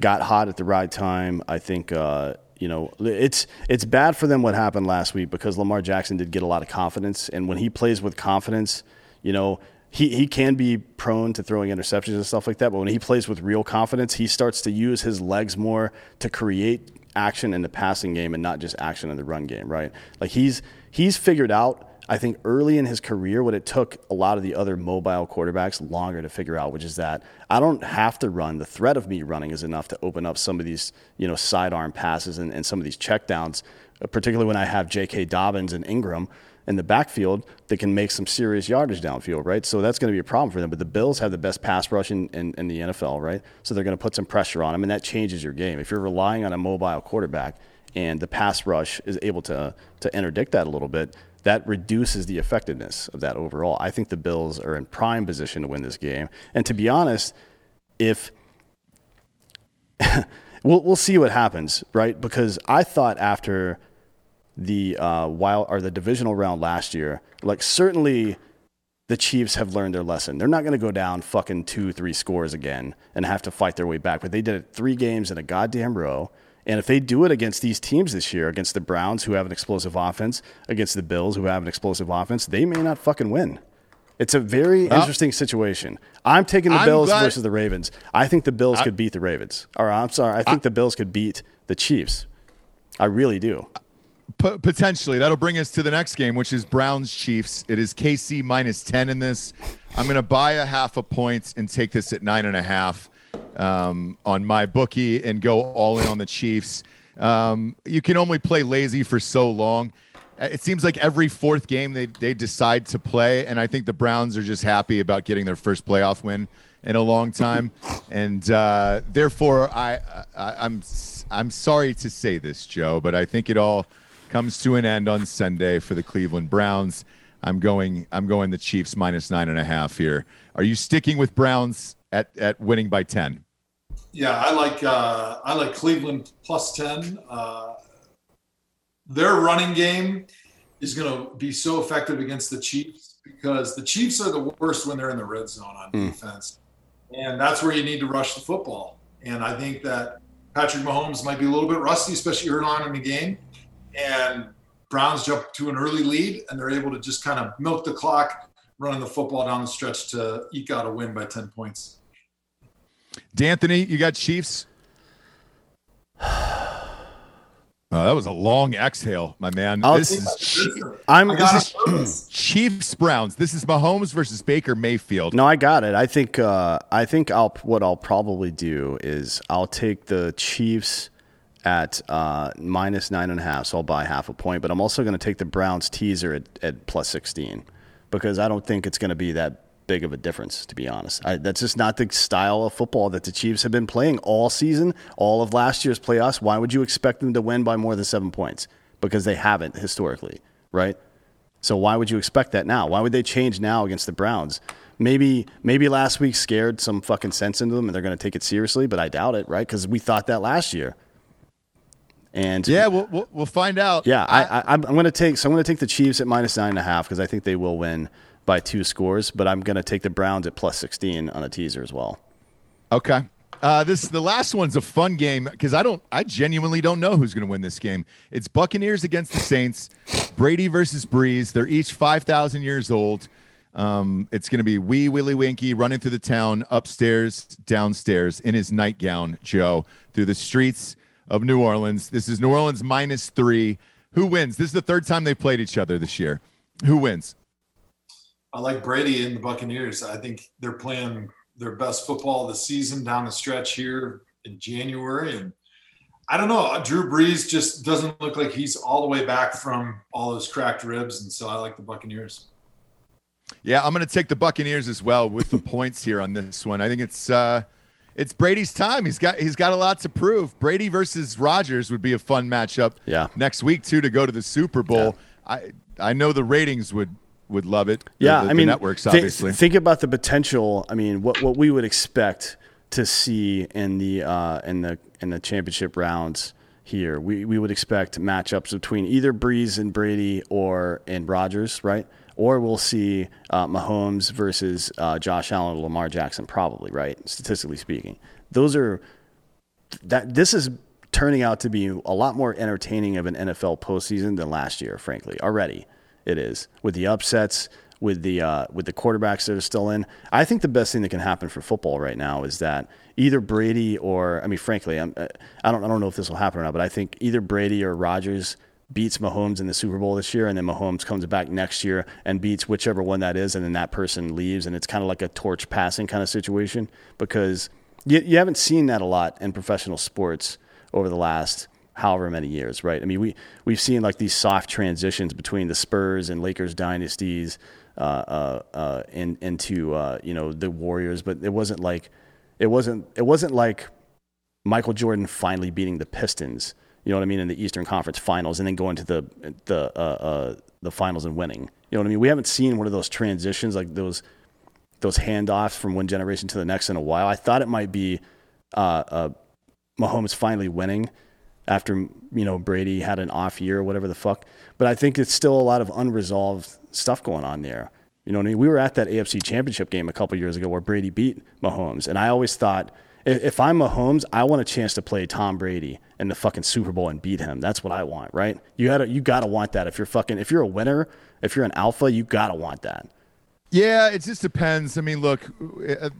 got hot at the right time. I think uh, you know it's it's bad for them what happened last week because Lamar Jackson did get a lot of confidence, and when he plays with confidence, you know. He, he can be prone to throwing interceptions and stuff like that, but when he plays with real confidence, he starts to use his legs more to create action in the passing game and not just action in the run game, right? Like he's he's figured out I think early in his career, what it took a lot of the other mobile quarterbacks longer to figure out, which is that I don't have to run. The threat of me running is enough to open up some of these, you know, sidearm passes and, and some of these checkdowns, uh, particularly when I have J.K. Dobbins and Ingram in the backfield that can make some serious yardage downfield, right? So that's going to be a problem for them. But the Bills have the best pass rush in, in, in the NFL, right? So they're going to put some pressure on them, and that changes your game. If you're relying on a mobile quarterback and the pass rush is able to, to interdict that a little bit, that reduces the effectiveness of that overall. I think the Bills are in prime position to win this game. And to be honest, if we'll we'll see what happens, right? Because I thought after the uh, wild or the divisional round last year, like certainly the Chiefs have learned their lesson. They're not going to go down fucking two, three scores again and have to fight their way back. But they did it three games in a goddamn row. And if they do it against these teams this year, against the Browns, who have an explosive offense, against the Bills, who have an explosive offense, they may not fucking win. It's a very Well, interesting situation. I'm taking the I'm Bills glad- versus the Ravens. I think the Bills could beat the Ravens. Or I'm sorry, I think the Bills could beat the Chiefs. I really do. P- potentially. That'll bring us to the next game, which is Browns Chiefs. It is KC minus 10 in this. I'm going to buy a half a point and take this at nine and a half um, on my bookie and go all in on the Chiefs. Um, you can only play lazy for so long. Uh, It seems like every fourth game they, they decide to play, and I think the Browns are just happy about getting their first playoff win in a long time, and uh, therefore I, I I'm I'm sorry to say this, Joe, but I think it all comes to an end on Sunday for the Cleveland Browns. I'm going I'm going the Chiefs minus nine and a half here. Are you sticking with Browns at, at winning by ten? Yeah, I like uh, I like Cleveland plus ten. Uh, their running game is going to be so effective against the Chiefs because the Chiefs are the worst when they're in the red zone on mm. defense, and that's where you need to rush the football. And I think that Patrick Mahomes might be a little bit rusty, especially early on in the game, and Browns jump to an early lead and they're able to just kind of milk the clock, running the football down the stretch to eke out a win by 10 points. D'Anthony, you got Chiefs? Oh, that was a long exhale, my man. I'll, this is I'm this is Chiefs Browns. This is Mahomes versus Baker Mayfield. No, I got it. I think uh, I think I'll what I'll probably do is I'll take the Chiefs at uh, minus nine and a half, so I'll buy half a point. But I'm also going to take the Browns teaser at, at plus sixteen because I don't think it's going to be that big of a difference, to be honest. I, that's just not the style of football that the Chiefs have been playing all season, all of last year's playoffs. Why would you expect them to win by more than seven points? Because they haven't historically, right? So why would you expect that now? Why would they change now against the Browns? Maybe maybe last week scared some fucking sense into them and they're going to take it seriously, but I doubt it, right? Because we thought that last year. And yeah, we'll, we'll, we'll find out. Yeah, I, I, I'm going to take so I'm going to take the Chiefs at minus nine and a half because I think they will win by two scores, but I'm going to take the Browns at plus 16 on a teaser as well. Okay. Uh, this the last one's a fun game because I don't I genuinely don't know who's going to win this game. It's Buccaneers against the Saints, Brady versus Brees. They're each five thousand years old. Um, it's going to be wee Willie Winkie running through the town, upstairs, downstairs in his nightgown, Joe, through the streets of New Orleans. This is New Orleans minus three. Who wins? This is the third time they've played each other this year. Who wins? I like Brady and the Buccaneers. I think they're playing their best football of the season down the stretch here in January. And I don't know, Drew Brees just doesn't look like he's all the way back from all those cracked ribs. And so I like the Buccaneers. Yeah, I'm going to take the Buccaneers as well with the points here on this one. I think it's uh, it's Brady's time. He's got he's got a lot to prove. Brady versus Rodgers would be a fun matchup. Yeah. next week too to go to the Super Bowl. Yeah. I I know the ratings would would love it. Yeah, the, the, I mean, networks obviously. Th- think about the potential. I mean, what what we would expect to see in the uh, in the in the championship rounds here. We we would expect matchups between either Brees and Brady or and Rodgers, right? Or we'll see uh, Mahomes versus uh, Josh Allen or Lamar Jackson, probably, right? Statistically speaking, those are that. This is turning out to be a lot more entertaining of an NFL postseason than last year, frankly. Already, it is with the upsets, with the uh, with the quarterbacks that are still in. I think the best thing that can happen for football right now is that either Brady or I mean, frankly, I'm, uh, I don't I don't know if this will happen or not, but I think either Brady or Rodgers beats Mahomes in the Super Bowl this year, and then Mahomes comes back next year and beats whichever one that is, and then that person leaves, and it's kind of like a torch passing kind of situation because you, you haven't seen that a lot in professional sports over the last however many years, right? I mean, we we've seen like these soft transitions between the Spurs and Lakers dynasties uh, uh, uh, in, into uh, you know the Warriors, but it wasn't like it wasn't it wasn't like Michael Jordan finally beating the Pistons. You know what I mean in the Eastern Conference Finals, and then going to the the uh, uh, the finals and winning. You know what I mean? We haven't seen one of those transitions like those those handoffs from one generation to the next in a while. I thought it might be Mahomes finally winning after you know Brady had an off year or whatever the fuck. But I think it's still a lot of unresolved stuff going on there. You know what I mean? We were at that AFC Championship game a couple years ago where Brady beat Mahomes, and I always thought if I'm Mahomes, I want a chance to play Tom Brady in the fucking Super Bowl and beat him. That's what I want, right? You gotta you gotta want that. If you're fucking if you're a winner, if you're an alpha, you gotta want that. Yeah, it just depends. I mean, look, uh,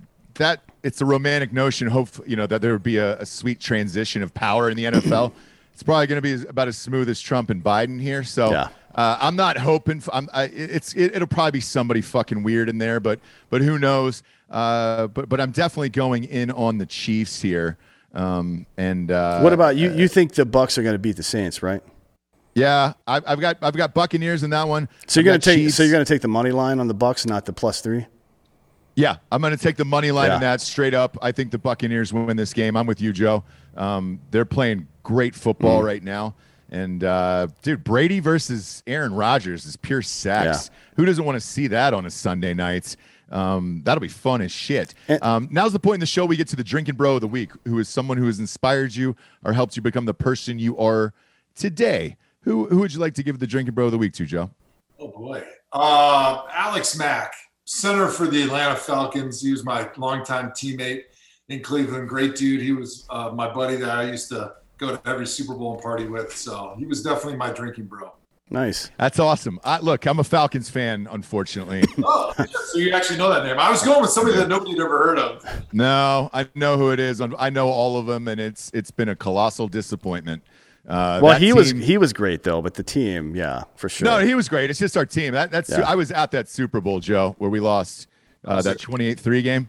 that it's a romantic notion. Hope you know that there would be a, a sweet transition of power in the NFL. it's probably going to be about as smooth as Trump and Biden here. So yeah. uh, I'm not hoping. For, I'm, I, it's it, will probably be somebody fucking weird in there, but but who knows? Uh, but but I'm definitely going in on the Chiefs here. Um, and uh, what about you? You think the Bucks are going to beat the Saints, right? Yeah, I've, I've got I've got Buccaneers in that one. So you're going to take Chiefs. so you're going to take the money line on the Bucks, not the plus three. Yeah, I'm going to take the money line Yeah. on that straight up. I think the Buccaneers win this game. I'm with you, Joe. Um, they're playing great football Mm. right now. And, uh, dude, Brady versus Aaron Rodgers is pure sex. Who doesn't want to see that on a Sunday night? Um, that'll be fun as shit. Um, now's the point in the show we get to the drinking bro of the week, who is someone who has inspired you or helped you become the person you are today. Who, who would you like to give the drinking bro of the week to, Joe? Oh boy. Uh, Alex Mack, center for the Atlanta Falcons. He was my longtime teammate in Cleveland. Great dude. He was uh, my buddy that I used to go to every Super Bowl and party with. So he was definitely my drinking bro. Nice. That's awesome. I, look, I'm a Falcons fan, unfortunately. Oh, so you actually know that name? I was going with somebody that nobody had ever heard of. No, I know who it is. I know all of them, and it's it's been a colossal disappointment. Uh, Well, that he was he was great though, but the team, yeah, for sure. no, he was great. It's just our team. That, that's Yeah. I was at that Super Bowl, Joe, where we lost uh, that 28-3 game.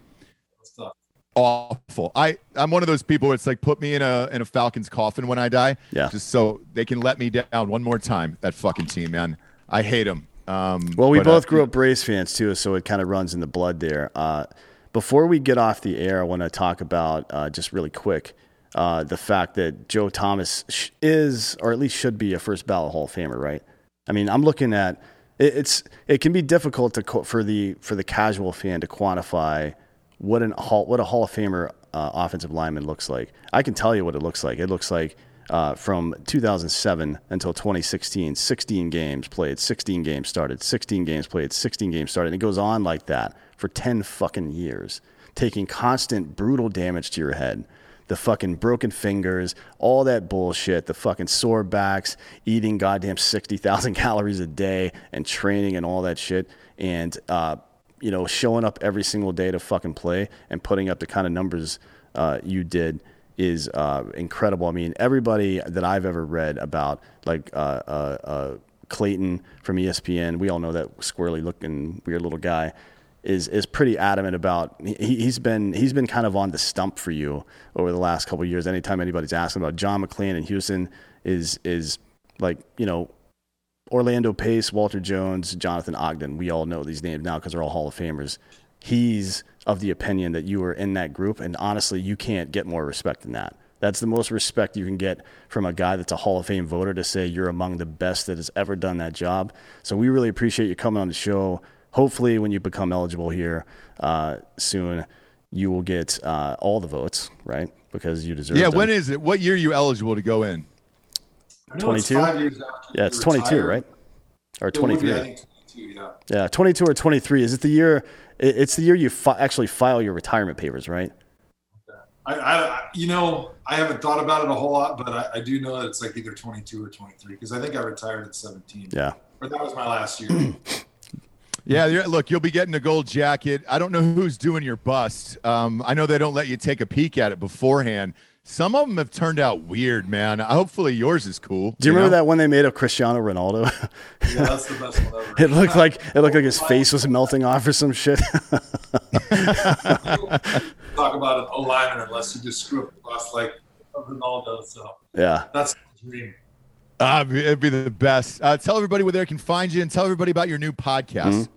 Awful. I I'm one of those people. Where it's like put me in a in a Falcons coffin when I die. Yeah. Just so they can let me down one more time. That fucking team, man. I hate them. Um, Well, we but, uh, both grew up Braves fans too, so it kind of runs in the blood there. Uh, before we get off the air, I want to talk about uh, just really quick uh, the fact that Joe Thomas is, or at least should be, a first ballot Hall of Famer, right? I mean, I'm looking at it, it's it can be difficult to for the for the casual fan to quantify what an hall what a Hall of Famer uh, offensive lineman looks like. I can tell you what it looks like. It looks like uh, from 2007 until 2016, 16 games played, 16 games started, 16 games played, 16 games started. And it goes on like that for 10 fucking years, taking constant brutal damage to your head. The fucking broken fingers, all that bullshit, the fucking sore backs, eating goddamn 60,000 calories a day and training and all that shit. And, uh, you know, showing up every single day to fucking play and putting up the kind of numbers uh, you did is uh, incredible. I mean, everybody that I've ever read about, like uh, uh, uh, Clayton from ESPN, we all know that squirrely looking weird little guy is is pretty adamant about. He, he's been he's been kind of on the stump for you over the last couple years. Anytime anybody's asking about John McLean in Houston, is is like you know Orlando Pace, Walter Jones, Jonathan Ogden. We all know these names now because they're all Hall of Famers. He's of the opinion that you were in that group, and honestly, you can't get more respect than that. That's the most respect you can get from a guy that's a Hall of Fame voter to say you're among the best that has ever done that job. So we really appreciate you coming on the show. Hopefully, when you become eligible here uh, soon, you will get uh, all the votes, right? Because you deserve. yeah. them. When is it? What year are you eligible to go in? I 22? five years after Yeah, you it's 22, retired. right? Or It 23. 22, yeah. Yeah, 22 or 23. Is it the year? It's the year you fi- actually file your retirement papers, right? I, I, you know, I haven't thought about it a whole lot, but I, I do know that it's like either 22 or 23 because I think I retired at 17. Yeah. Or that was my last year. Yeah, you're, look, you'll be getting a gold jacket. I don't know who's doing your bust. Um, I know they don't let you take a peek at it beforehand. Some of them have turned out weird, man. Hopefully yours is cool. Do you, remember that one they made of Cristiano Ronaldo? yeah, that's the best one ever. it looked like it looked like his face was melting off or some shit. Talk about an O lineman unless you just screw up the bus like Ronaldo. So yeah. that's the dream. Uh, it'd be the best. Uh, tell everybody where they can find you and tell everybody about your new podcast.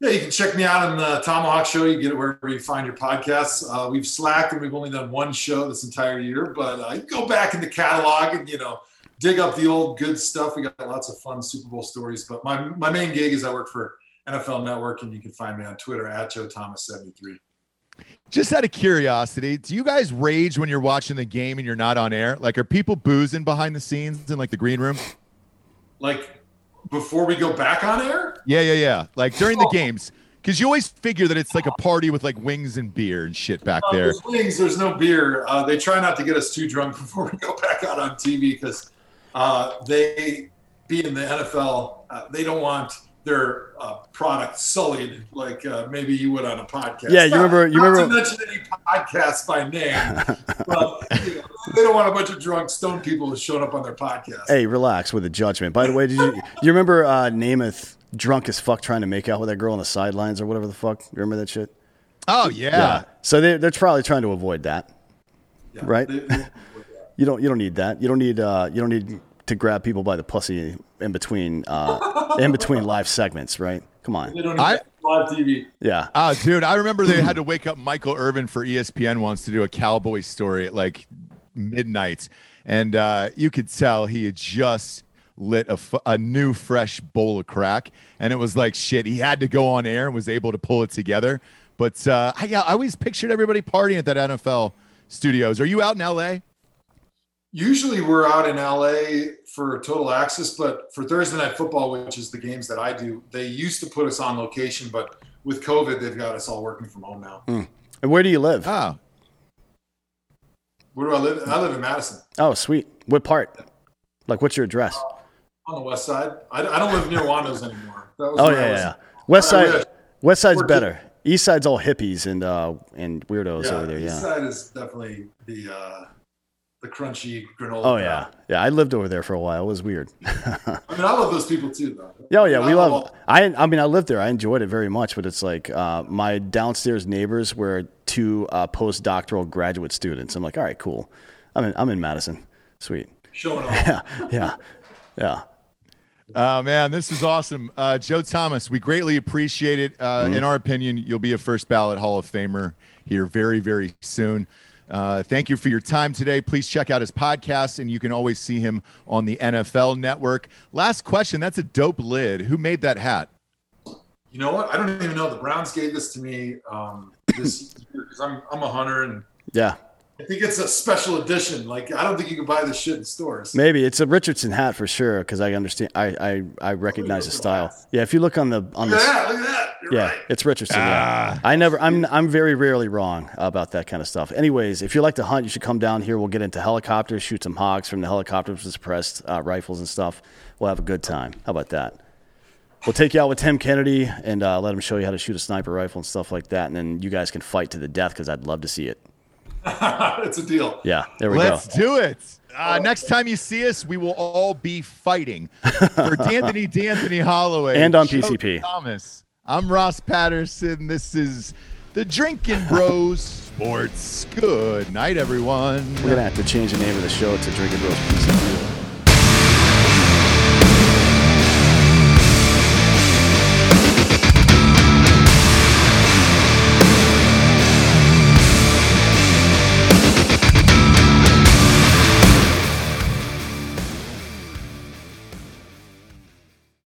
Yeah, you can check me out on the ThomaHawk Show. You get it wherever you find your podcasts. Uh, we've slacked and we've only done one show this entire year, but uh, you go back in the catalog and you know dig up the old good stuff. We got lots of fun Super Bowl stories. But my my main gig is I work for NFL Network, and you can find me on Twitter at Joe Thomas seventy three. Just out of curiosity, do you guys rage when you're watching the game and you're not on air? Like, are people boozing behind the scenes in like the green room? Like before we go back on air, Yeah, yeah, yeah. Like during the Oh. games, because you always figure that it's like a party with like wings and beer and shit back Uh, there. there's wings. There's no beer. Uh, they try not to get us too drunk before we go back out on TV because uh, they, being the NFL, uh, they don't want their uh, product sullied like uh, maybe you would on a podcast. Yeah, you remember- you Not remember- to mention any podcast by name, but you know, they don't want a bunch of drunk stone people showing up on their podcast. Hey, relax with the judgment. By the way, did you you remember uh, Namath drunk as fuck trying to make out with that girl on the sidelines or whatever the fuck? You remember that shit? Oh yeah. So they they're probably trying to avoid that. Yeah, right. they- they- You don't you don't need that. You don't need uh, you don't need to grab people by the pussy in between uh, in between live segments, right? Come on. They don't I- even live TV. Yeah. Ah, dude, I remember they had to wake up Michael Irvin for ESPN once to do a cowboy story at like midnight, and uh, you could tell he had just lit a, f- a new fresh bowl of crack, and it was like shit. He had to go on air and was able to pull it together. But uh, I, yeah, I always pictured everybody partying at that NFL studios. Are you out in LA? Usually we're out in LA for total access, but for Thursday night football, which is the games that I do, they used to put us on location, but with COVID, they've got us all working from home now. And where do you live? Oh, Where do I live? I live in Madison Oh, sweet. What part? Like, what's your address? on the west side. I, I don't live near Wando's anymore. That was Oh yeah, yeah. West side. wish. West side's We're better. East side's all hippies and uh and weirdos Yeah, over there. Yeah, East Yeah. side is definitely the uh, the crunchy granola. Oh crowd. yeah, yeah. I lived over there for a while. It was weird. I mean, I love those people too, though. Yeah, oh, yeah, we I love. I, I mean, I lived there. I enjoyed it very much. But it's like uh, my downstairs neighbors were two uh, postdoctoral graduate students. I'm like, all right, cool. I'm in. I'm in Madison. Sweet. showing off. Yeah, yeah, yeah. Oh man, this is awesome, uh, Joe Thomas. We greatly appreciate it. Uh, In our opinion, you'll be a first ballot Hall of Famer here very, very soon. Uh, thank you for your time today. Please check out his podcast, and you can always see him on the NFL Network. Last question. That's a dope lid. Who made that hat? You know what? I don't even know. The Browns gave this to me um, this year because I'm I'm a hunter and Yeah, I think it's a special edition. Like I don't think you can buy this shit in stores. maybe it's a Richardson hat for sure because I understand. I, I I recognize the style. Yeah, if you look on the on Look the at that! Look at that! You're Yeah, right. it's Richardson. yeah. I never. I'm. I'm very rarely wrong about that kind of stuff. Anyways, if you like to hunt, you should come down here. We'll get into helicopters, shoot some hogs from the helicopters with suppressed uh, rifles and stuff. We'll have a good time. How about that? We'll take you out with Tim Kennedy and uh, let him show you how to shoot a sniper rifle and stuff like that. And then you guys can fight to the death because I'd love to see it. it's a deal. Yeah, there we go. Let's do it. Uh, next time you see us, we will all be fighting for D'Anthony D'Anthony Holloway And on Joe PCP. Thomas. I'm Ross Patterson. This is the Drinking Bros Sports. Good night, everyone. We're gonna have to change the name of the show to Drinking Bros. Pizza.